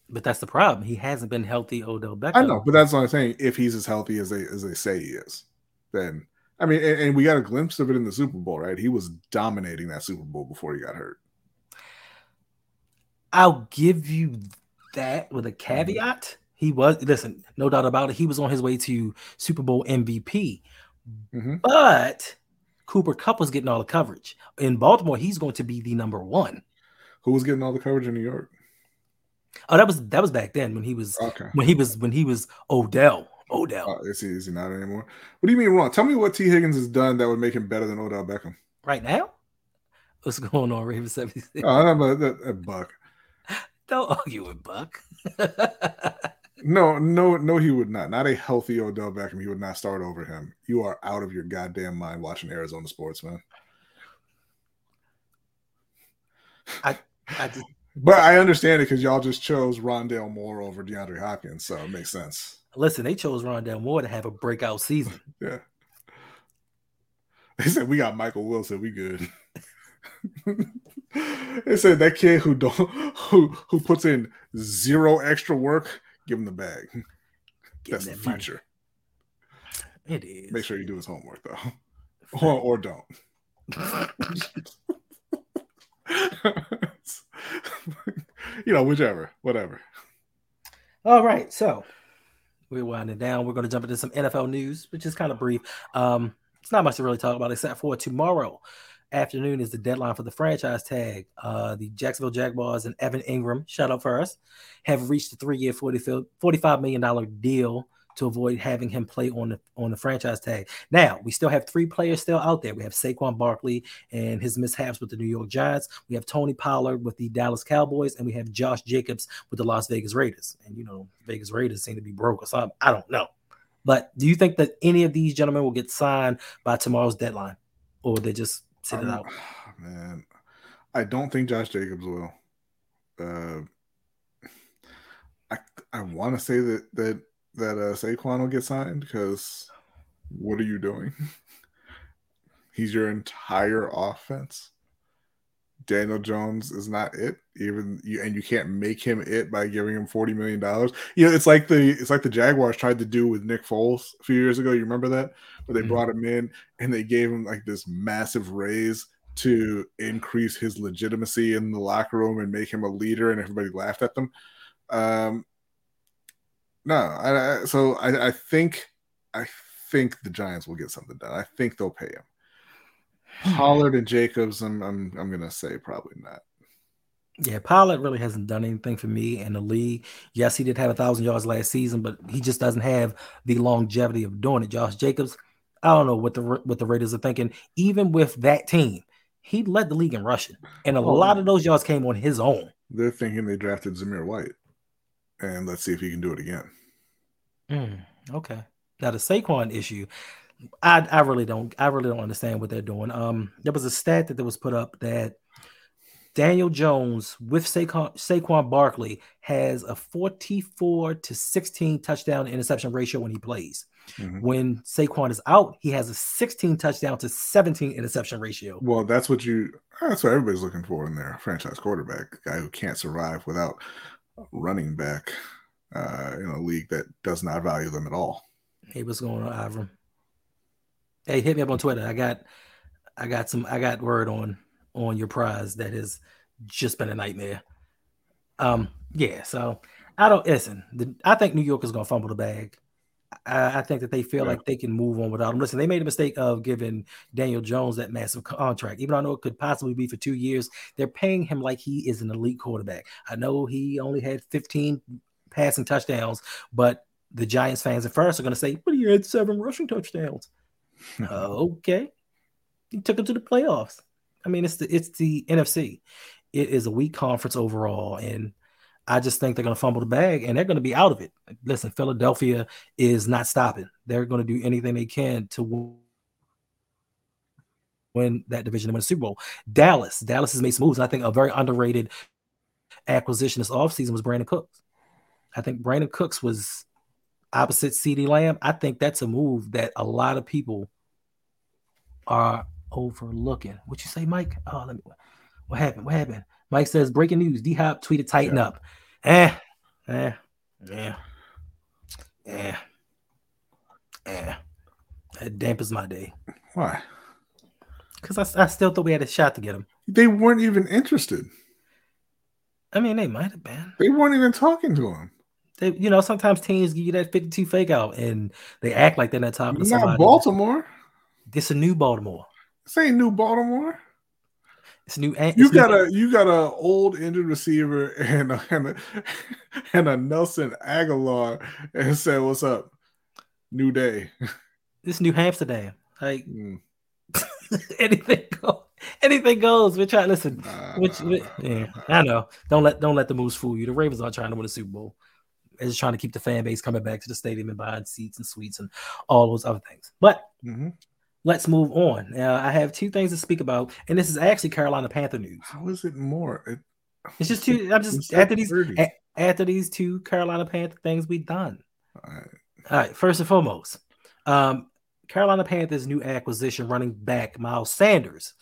But that's the problem. He hasn't been healthy, Odell Beckham. I know, but that's what I'm saying. If he's as healthy as they as they say he is, then I mean, and, and we got a glimpse of it in the Super Bowl, right? He was dominating that Super Bowl before he got hurt. I'll give you that with a caveat. He was listen, no doubt about it. He was on his way to Super Bowl MVP, Mhm. but Cooper Kupp was getting all the coverage in Baltimore. He's going to be the number one. Who was getting all the coverage in New York? Oh, that was that was back then when he was Okay, when he was when he was Odell. Odell. uh, is he is he not anymore? What do you mean wrong? Tell me what Tee Higgins has done that would make him better than Odell Beckham. right now? What's going on, Raven 76? Oh, no, but that, that Buck. Don't argue with Buck. No, no, no, he would not. Not a healthy Odell Beckham. He would not start over him. You are out of your goddamn mind watching Arizona sports, man. I just, But I understand it because y'all just chose Rondale Moore over DeAndre Hopkins, so it makes sense. Listen, they chose Rondale Moore to have a breakout season. Yeah. They said we got Michael Wilson, we good. they said that kid who don't who who puts in zero extra work, give him the bag. Give That's the that money. future. It is. Make sure you do his homework though, or or don't. you know, whichever, whatever. All right, so we're winding down. We're going to jump into some NFL news, which is kind of brief. Um, it's not much to really talk about, except for tomorrow afternoon is the deadline for the franchise tag. Uh, the Jacksonville Jaguars and Evan Engram, shout out first, have reached a three-year, $45 million deal to avoid having him play on the on the franchise tag. Now we still have three players still out there. We have Saquon Barkley and his mishaps with the New York Giants. We have Tony Pollard with the Dallas Cowboys, and we have Josh Jacobs with the Las Vegas Raiders. And you know, Vegas Raiders seem to be broke or something. I don't know. But do you think that any of these gentlemen will get signed by tomorrow's deadline, or they just sit it out? Man, I don't think Josh Jacobs will. Uh, I I want to say that that that uh, Saquon will get signed because what are you doing? He's your entire offense. Daniel Jones is not it, even you, and you can't make him it by giving him forty million dollars. You know, it's like the it's like the Jaguars tried to do with Nick Foles a few years ago. You remember that, where they Mhm. brought him in and they gave him like this massive raise to increase his legitimacy in the locker room and make him a leader, and everybody laughed at them. Um, no, I, I, so I, I think I think the Giants will get something done. I think they'll pay him. Pollard and Jacobs, I'm I'm I'm gonna say probably not. Yeah, Pollard really hasn't done anything for me in the league. Yes, he did have a thousand yards last season, but he just doesn't have the longevity of doing it. Josh Jacobs, I don't know what the what the Raiders are thinking. Even with that team, he led the league in rushing, and a Oh. lot of those yards came on his own. They're thinking they drafted Zamir White, and let's see if he can do it again. Mm, okay. Now the Saquon issue, I I really don't I really don't understand what they're doing. Um, there was a stat that was put up that Daniel Jones with Saquon, Saquon Barkley has a 44 to 16 touchdown to interception ratio when he plays. Mhm. When Saquon is out, he has a 16 touchdown to 17 interception ratio. Well, that's what you that's what everybody's looking for in their franchise quarterback, guy who can't survive without running back uh, in a league that does not value them at all. Hey, what's going on, Ivram? Hey, hit me up on Twitter. I got I got some I got word on on your prize that has just been a nightmare. Um, yeah, so I don't listen. The, I think New York is gonna fumble the bag. I, I think that they feel Yeah. like they can move on without him. Listen, they made a mistake of giving Daniel Jones that massive contract. Even though I know it could possibly be for two years, they're paying him like he is an elite quarterback. I know he only had 15 passing touchdowns, but the Giants fans at first are going to say, "But he had seven rushing touchdowns." okay, he took him to the playoffs. I mean, it's the it's the NFC. It is a weak conference overall, and I just think they're going to fumble the bag and they're going to be out of it. Listen, Philadelphia is not stopping. They're going to do anything they can to win- that division and win the Super Bowl. Dallas, Dallas has made some moves. I think a very underrated acquisition this offseason was Brandin Cooks. I think Brandin Cooks was opposite CeeDee Lamb. I think that's a move that a lot of people are overlooking. What you say, Mike? Oh, let me. What happened? What happened? Mike says breaking news. D Hop tweeted tighten Yeah. up. Eh, eh, yeah, yeah, yeah. That dampens my day Why? because I, I still thought we had a shot to get him. They weren't even interested. I mean, they might have been. They weren't even talking to him. They, you know, sometimes teams give you that 52 fake out and they act like they're not talking to Not somebody. Baltimore. This a new Baltimore. This ain't new Baltimore. It's new. it's You new- got a you got a old injured receiver and a, and a, and a Nelson Agholor and said, "What's up? New day." this New Amsterdam. Like Mm, anything goes. Anything goes. We're trying. Listen, nah, which, nah, yeah, nah. I know. Don't let don't let the moves fool you. The Ravens aren't trying to win a Super Bowl. They're just trying to keep the fan base coming back to the stadium and buying seats and suites and all those other things. But Mhm. Let's move on. Now, I have two things to speak about, and this is actually Carolina Panther news. How is it more? It, It's just two. I'm just after these a- after these two Carolina Panther things we done. All right. All right, first and foremost, um, Carolina Panthers' new acquisition, running back Miles Sanders.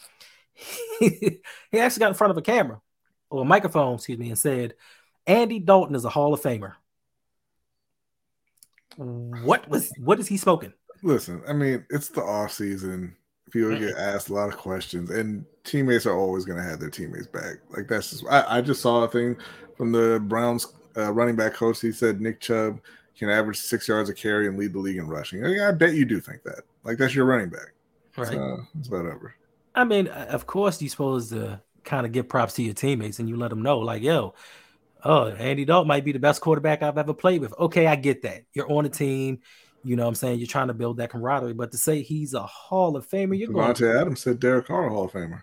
he actually got in front of a camera or a microphone, excuse me, and said, "Andy Dalton is a Hall of Famer." What was what is he smoking? Listen, I mean, it's the off season. People get asked a lot of questions, and teammates are always going to have their teammates back. Like that's just. I, I just saw a thing from the Browns uh, running back coach. He said Nick Chubb can average six yards a carry and lead the league in rushing. I, I bet you do think that. Like that's your running back. Right. So it's whatever. I mean, uh, of course, you're supposed to kind of give props to your teammates and you let them know, like, yo, oh, Andy Dalton might be the best quarterback I've ever played with. Okay, I get that. You're on a team. You know what I'm saying? You're trying to build that camaraderie. But to say he's a Hall of Famer, you're going Davante Adams said Derek Carr Hall of Famer.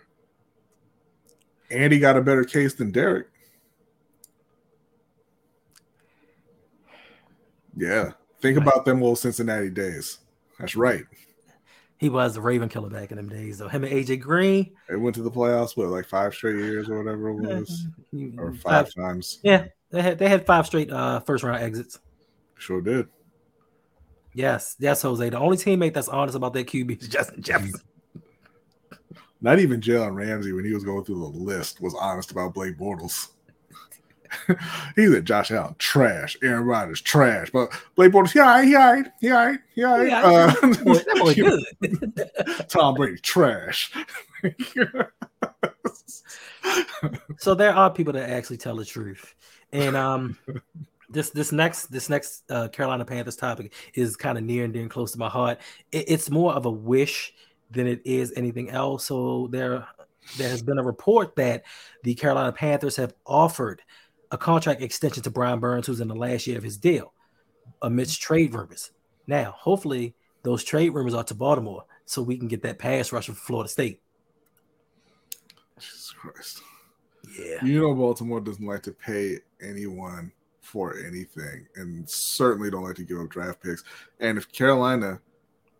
Andy got a better case than Derek. Yeah, Think Right. about them old Cincinnati days. That's right. He was the Raven killer back in them days, though. Him and AJ Green. They went to the playoffs, what, like five straight years or whatever it was, or five- five times. Yeah, they had they had five straight uh first round exits. Sure did. Yes, yes, Jose. The only teammate that's honest about that QB is Justin Jefferson. Not even Jalen Ramsey, when he was going through the list, was honest about Blake Bortles. he said Josh Allen trash, Aaron Rodgers trash, but Blake Bortles, yeah, he all right, he all right, he all right. Yeah, Uh, that boy good. Tom Brady trash. so there are people that actually tell the truth, and um, this this next this next uh, Carolina Panthers topic is kind of near and dear and close to my heart. It, it's more of a wish than it is anything else. So there there has been a report that the Carolina Panthers have offered a contract extension to Brian Burns, who's in the last year of his deal, amidst trade rumors. Now, hopefully, those trade rumors are to Baltimore, so we can get that pass rusher for Florida State. Jesus Christ. Yeah. You know Baltimore doesn't like to pay anyone for anything, and certainly don't like to give up draft picks. And if Carolina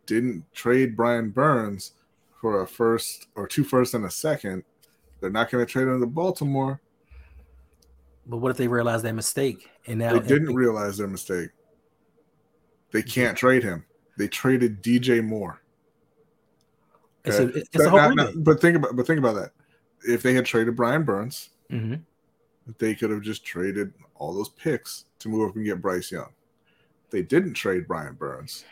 didn't trade Brian Burns for a first or two first and a second, they're not going to trade him to Baltimore. But what if they realize their mistake and now They didn't realize their mistake. They can't trade him. They traded DJ Moore. It's Okay? it's a whole not- not- but think about but think about that. If they had traded Brian Burns, Mhm. They could have just traded all those picks to move up and get Bryce Young. They didn't trade Brian Burns,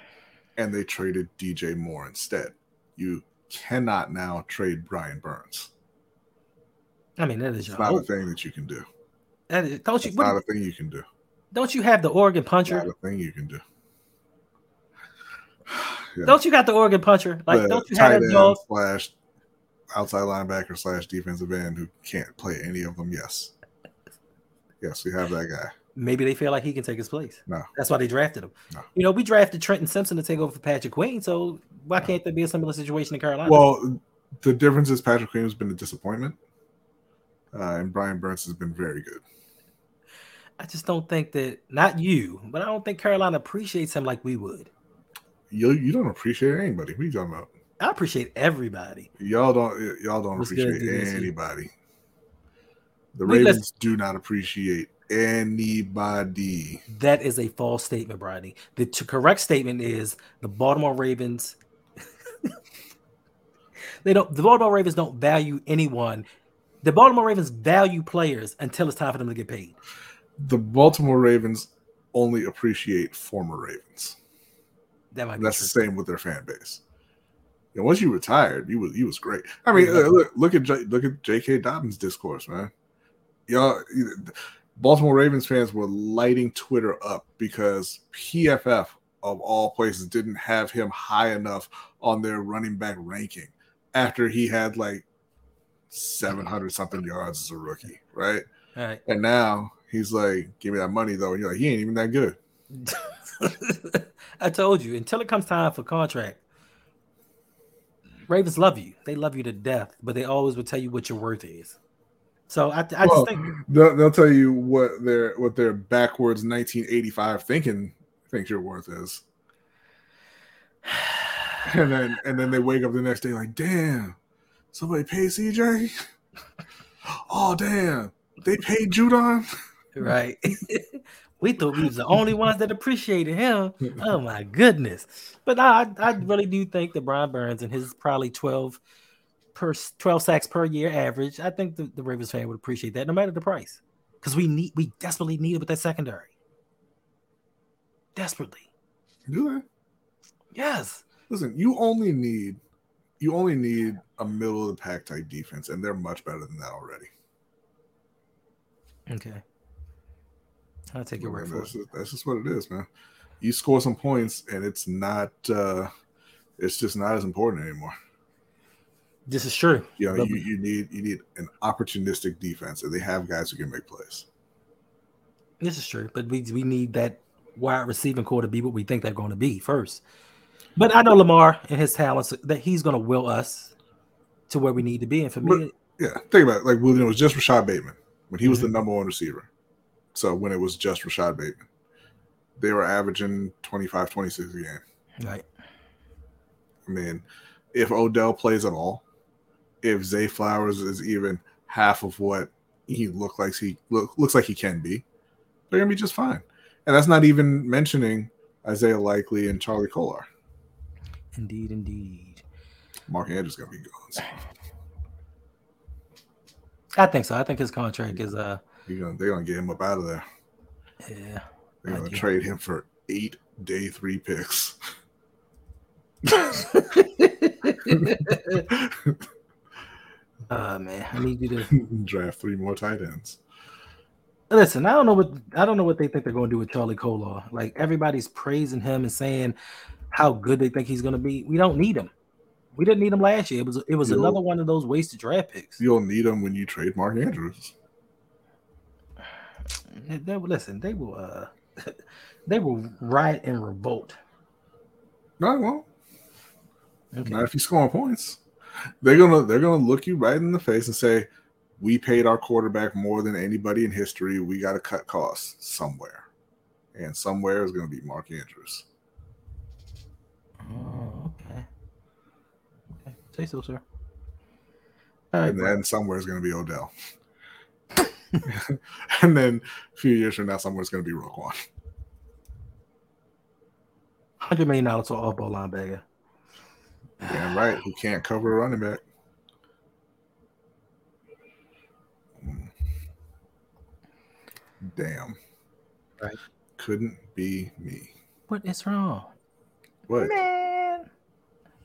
and they traded DJ Moore instead. You cannot now trade Brian Burns. I mean, that is not a thing that you can do. That is, don't you what- not a thing you can do. don't you have the Oregon puncher? not a thing you can do. Yeah. Don't you got the Oregon puncher? Like, The don't you have tight that end dog? slash outside linebacker slash defensive end who can't play any of them? Yes. Yes, we have that guy. Maybe they feel like he can take his place. No. That's why they drafted him. No. You know, we drafted Trenton Simpson to take over for Patrick Queen. So why can't there be a similar situation in Carolina? Well, the difference is Patrick Queen has been a disappointment, uh, and Brian Burns has been very good. I just don't think that not you, but I don't think Carolina appreciates him like we would. You you don't appreciate anybody. What are you talking about? I appreciate everybody. Y'all don't y'all don't What's appreciate anybody. The We Ravens do not appreciate anybody. That is a false statement, Bridie. The t- correct statement is the Baltimore Ravens. they don't. The Baltimore Ravens don't value anyone. The Baltimore Ravens value players until it's time for them to get paid. The Baltimore Ravens only appreciate former Ravens. That might be That's the same with their fan base. And once you retired, you was you was great. I mean, uh, look look at J, look at J.K. Dobbins' discourse, man. Y'all, Baltimore Ravens fans were lighting Twitter up because PFF of all places didn't have him high enough on their running back ranking after he had like seven hundred something yards as a rookie, right? All right. And now he's like, "Give me that money, though." And you're like, "He ain't even that good." I told you until it comes time for contract. Ravens love you. They love you to death, but they always will tell you what your worth is. So I, I Well, just think they'll, they'll tell you what their what their backwards 1985 thinking thinks your worth is, and then and then they wake up the next day like, damn, somebody paid CJ. oh damn, they paid Judon. right. we thought we was the only ones that appreciated him. Oh my goodness! But I, I really do think that Brian Burns and his probably twelve per twelve sacks per year average. I think the, the Ravens fan would appreciate that, no matter the price, because we need we desperately need it with that secondary. Desperately, Do they? yes. Listen, you only need you only need a middle of the pack type defense, and they're much better than that already. Okay. I'll take your word for it. just, that's just what it is, man. You score some points, and it's not. uh It's just not as important anymore. This is true. You know, you, you need you need an opportunistic defense, and they have guys who can make plays. This is true, but we we need that wide receiving core to be what we think they're going to be first. But I know Lamar and his talents that he's going to will us to where we need to be. And for me, Yeah, think about it. Like when it was just Rashod Bateman when he was Mm-hmm. the number one receiver. So when it was just Rashod Bateman, they were averaging 25, 26 a game. Right. I mean, if Odell plays at all, if Zay Flowers is even half of what he look like he look, looks like he can be, they're gonna be just fine. And that's not even mentioning Isaiah Likely and Charlie Kolar. Indeed, indeed. Mark Andrews gonna be gone. So I think so. I think his contract is uh gonna, they're gonna get him up out of there. yeah. They're gonna trade him for eight day three picks. uh man, I need you to Draft three more tight ends. listen. I don't know what I don't know what they think they're going to do with Charlie Kolar. Like everybody's praising him and saying how good they think he's going to be. We don't need him. We didn't need him last year. It was it was Yo. another one of those wasted draft picks. You'll need him when you trade Mark Andrews. They, they listen. They will uh they will riot and revolt. No, it won't. Okay. Not if you scoring points. They're gonna they're gonna look you right in the face and say, "We paid our quarterback more than anybody in history. We got to cut costs somewhere, and somewhere is gonna be Mark Andrews." Oh, okay. Okay. Say so, sir. Right, and then somewhere is going to be Odell. and then a few years from now, somewhere is going to be Roquan. hundred million dollars for off ball linebacker. Damn right, who can't cover a running back? Damn. Right. Couldn't be me. What is wrong? What? Man.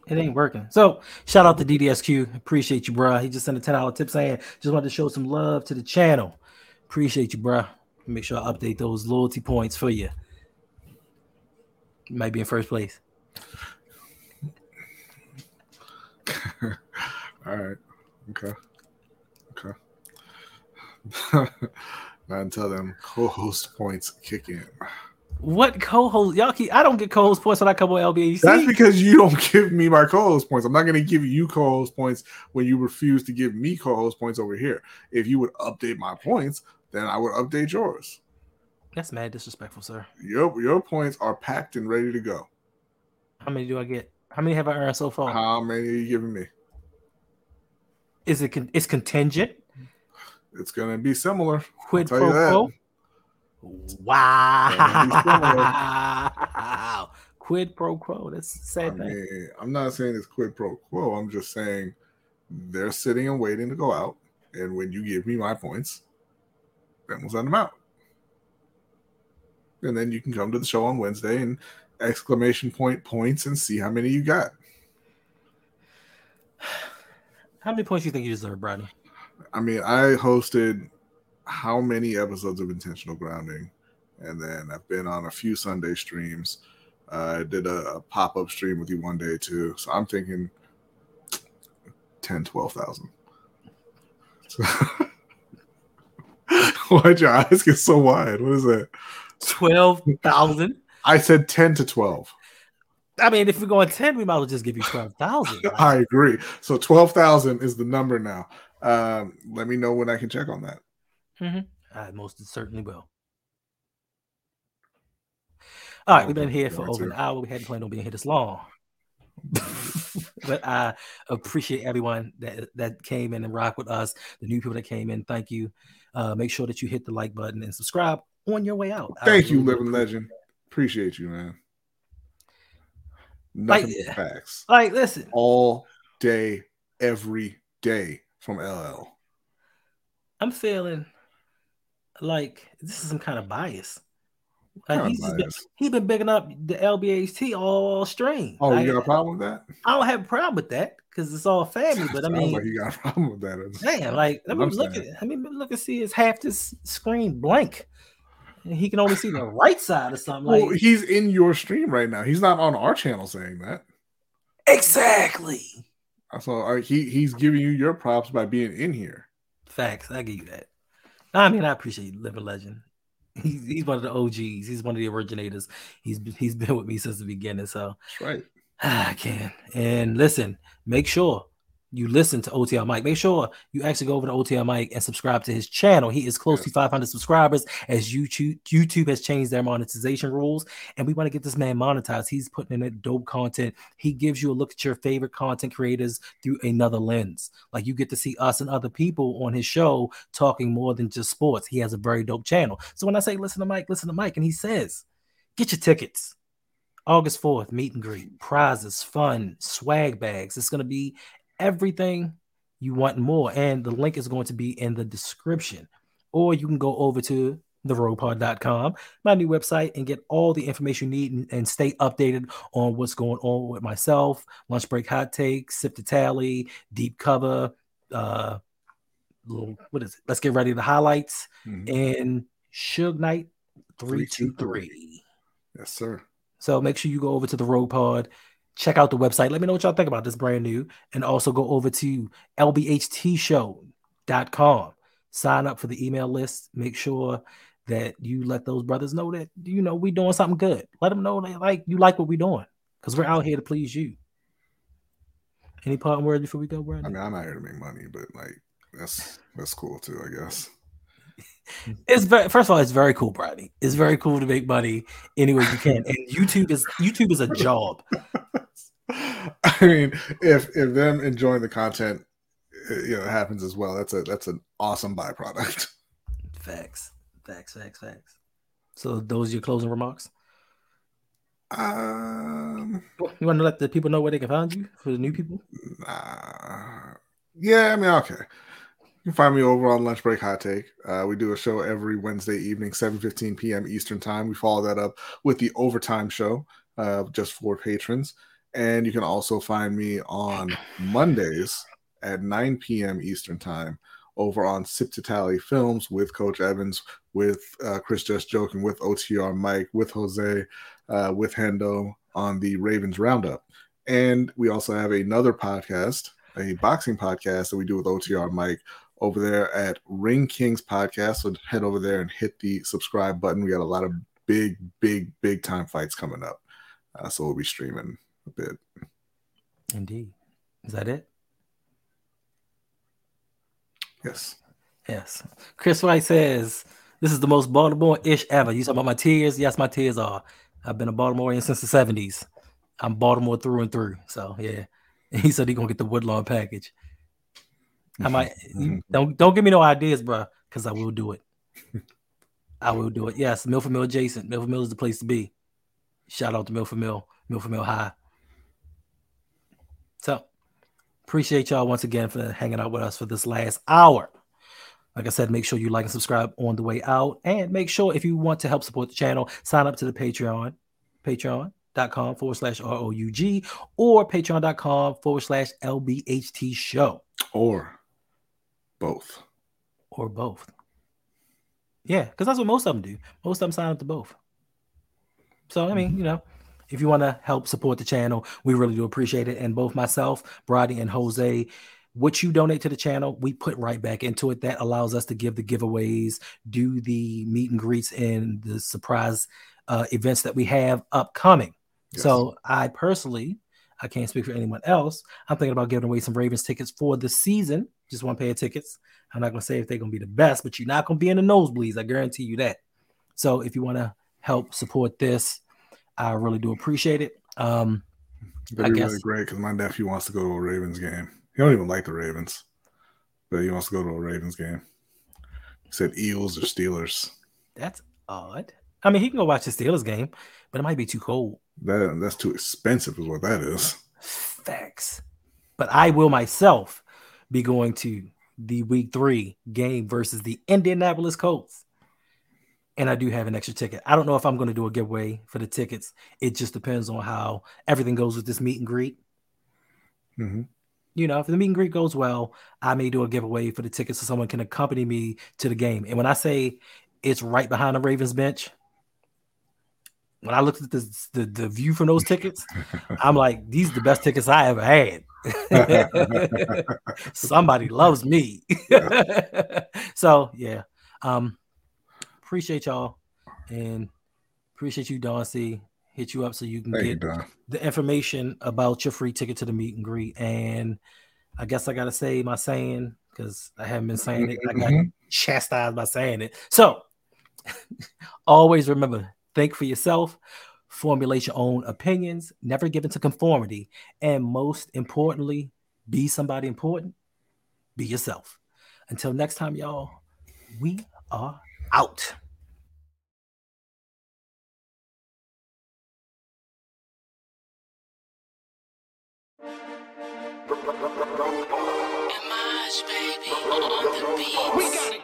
It ain't working. So shout out to DDSQ. Appreciate you, bruh. He just sent a ten dollar tip saying just wanted to show some love to the channel. Appreciate you, bruh. Make sure I update those loyalty points for you. You might be in first place. All right. Okay. Okay. Not until them co-host points kick in. What co-host? Y'all keep. I don't get co-host points when I come on LBAC. That's because you don't give me my co-host points. I'm not going to give you co-host points when you refuse to give me co-host points over here. If you would update my points, then I would update yours. That's mad disrespectful, sir. Your your points are packed and ready to go. How many do I get? How many have I earned so far? How many are you giving me? Is it? Con- it's contingent. It's going to be similar. Quid pro quo. Wow. Quid pro quo. That's a I sad thing. mean, I'm not saying it's quid pro quo. I'm just saying they're sitting and waiting to go out. And when you give me my points, then we'll send them out. And then you can come to the show on Wednesday and exclamation point points and see how many you got. How many points do you think you deserve, Brady? I mean, I hosted how many episodes of Intentional Grounding, and then I've been on a few Sunday streams. Uh, I did a, a pop up stream with you one day too. So I'm thinking 10, 12,000. So Why'd your eyes get so wide? What is that? Twelve thousand. I said 10 to 12. I mean, if we're going ten, we might as well just give you twelve thousand. I agree. So 12,000 is the number now. Um, let me know when I can check on that. I most certainly will. All right, we've been here for over an hour. We hadn't planned on being here this long. but I appreciate everyone that that came in and rock with us. The new people that came in, thank you. Uh, make sure that you hit the like button and subscribe on your way out. I Thank you, really Living Legend. Appreciate you, man. Nothing Like- but facts. Like, listen, All day, every day from LL. I'm feeling like this is some kind of bias. Like he's been, bias. he been bigging up the LBHT all string. Oh, Like, you got a problem with that? I don't have a problem with that because it's all family. But I mean, like you got a problem with that. damn, like let me look saying. at I mean look and see is half this screen blank. He can only see the right side of something. Like Well, he's in your stream right now. He's not on our channel saying that. exactly. So uh, he he's giving you your props by being in here. Facts. I give you that. I mean, I appreciate Living Legend. He's, he's one of the OGs. He's one of the originators. He's he's been with me since the beginning. So That's right. I can. And listen, make sure you listen to OTL Mike, make sure you actually go over to OTL Mike and subscribe to his channel. He is close to 500 subscribers as YouTube YouTube has changed their monetization rules, and we want to get this man monetized. He's putting in dope content. He gives you a look at your favorite content creators through another lens. Like you get to see us and other people on his show talking more than just sports. He has a very dope channel. So when I say listen to Mike, listen to Mike, and he says, get your tickets. August 4th, meet and greet, prizes, fun, swag bags. It's going to be everything you want more. And the link is going to be in the description. Or you can go over to therougpod.com, my new website, and get all the information you need and, and, stay updated on what's going on with myself, lunch break hot takes, sip to tally, deep cover, uh, little, what is it? Let's get ready to highlights mm-hmm. and Suge Knight 323. Yes, sir. So make sure you go over to the RouG Pod check out the website. Let me know what y'all think about this brand new. And also go over to lbhtshow.com. Sign up for the email list. Make sure that you let those brothers know that you know we doing something good. Let them know they like you like what we doing because we're out here to please you. Any parting words before we go, Brandon? I mean, I'm not here to make money, but like that's that's cool too, I guess. It's very first of all, it's very cool, Brady. It's very cool to make money any way you can. And YouTube is YouTube is a job. I mean, if if them enjoying the content, you know, happens as well. That's a that's an awesome byproduct. Facts, facts, facts, facts. So those are your closing remarks. Um, you want to let the people know where they can find you for the new people? Uh, yeah, I mean, okay. You can find me over on Lunch Break Hot Take. Uh, we do a show every Wednesday evening, 7.15 p.m. Eastern Time. We follow that up with the Overtime Show, uh, just for patrons. And you can also find me on Mondays at 9 p.m. Eastern Time over on Sip to Tally Films with Coach Evans, with uh, Chris Just Joking, with OTR Mike, with Jose, uh, with Hendo on the Ravens Roundup. And we also have another podcast, a boxing podcast that we do with OTR Mike over there at Ring Kings Podcast. So head over there and hit the subscribe button. We got a lot of big, big, big time fights coming up. Uh, so we'll be streaming a bit. Indeed. Is that it? Yes. Yes. Chris White says, This is the most Baltimore ish ever. You talking about my tears? Yes, my tears are. I've been a Baltimorean since the 70s. I'm Baltimore through and through. So, yeah. And he said he's going to get the Woodlawn package. I might mm-hmm. don't don't give me no ideas, bro, because I will do it. I will do it. Yes, Milford Mill adjacent. Milford Mill is the place to be. Shout out to Milford Mill, Milford Mill High. So appreciate y'all once again for hanging out with us for this last hour. Like I said, make sure you like and subscribe on the way out. And make sure if you want to help support the channel, sign up to the Patreon, patreon.com forward slash ROUG or patreon.com forward slash LBHT show. Or both. Or both. Yeah, because that's what most of them do. Most of them sign up to both. So, I mean, you know, if you want to help support the channel, we really do appreciate it. And both myself, Brady, and Jose, what you donate to the channel, we put right back into it. That allows us to give the giveaways, do the meet and greets, and the surprise uh, events that we have upcoming. Yes. So, I personally, I can't speak for anyone else. I'm thinking about giving away some Ravens tickets for the season just one pair of tickets. I'm not gonna say if they're gonna be the best, but you're not gonna be in the nosebleeds. I guarantee you that. So if you want to help support this, I really do appreciate it. Um, That'd be guess, really great because my nephew wants to go to a Ravens game. He don't even like the Ravens, but he wants to go to a Ravens game. He said Eagles or Steelers. That's odd. I mean, he can go watch the Steelers game, but it might be too cold. That that's too expensive, is what that is. Facts. But I will myself be going to the week three game versus the Indianapolis Colts. And I do have an extra ticket. I don't know if I'm going to do a giveaway for the tickets. It just depends on how everything goes with this meet and greet. Mm-hmm. You know, if the meet and greet goes well, I may do a giveaway for the tickets so someone can accompany me to the game. And when I say it's right behind the Ravens bench, when I looked at this, the, the view from those tickets, I'm like, these are the best tickets I ever had. Somebody loves me. so yeah. Um appreciate y'all and appreciate you, Don C. Hit you up so you can Thank get you, the information about your free ticket to the meet and greet. And I guess I gotta say my saying because I haven't been saying it. I got Mhm. chastised by saying it. So always remember, think for yourself, formulate your own opinions, never give into conformity, and most importantly, be somebody important. Be yourself. Until next time, y'all, we are out. We got it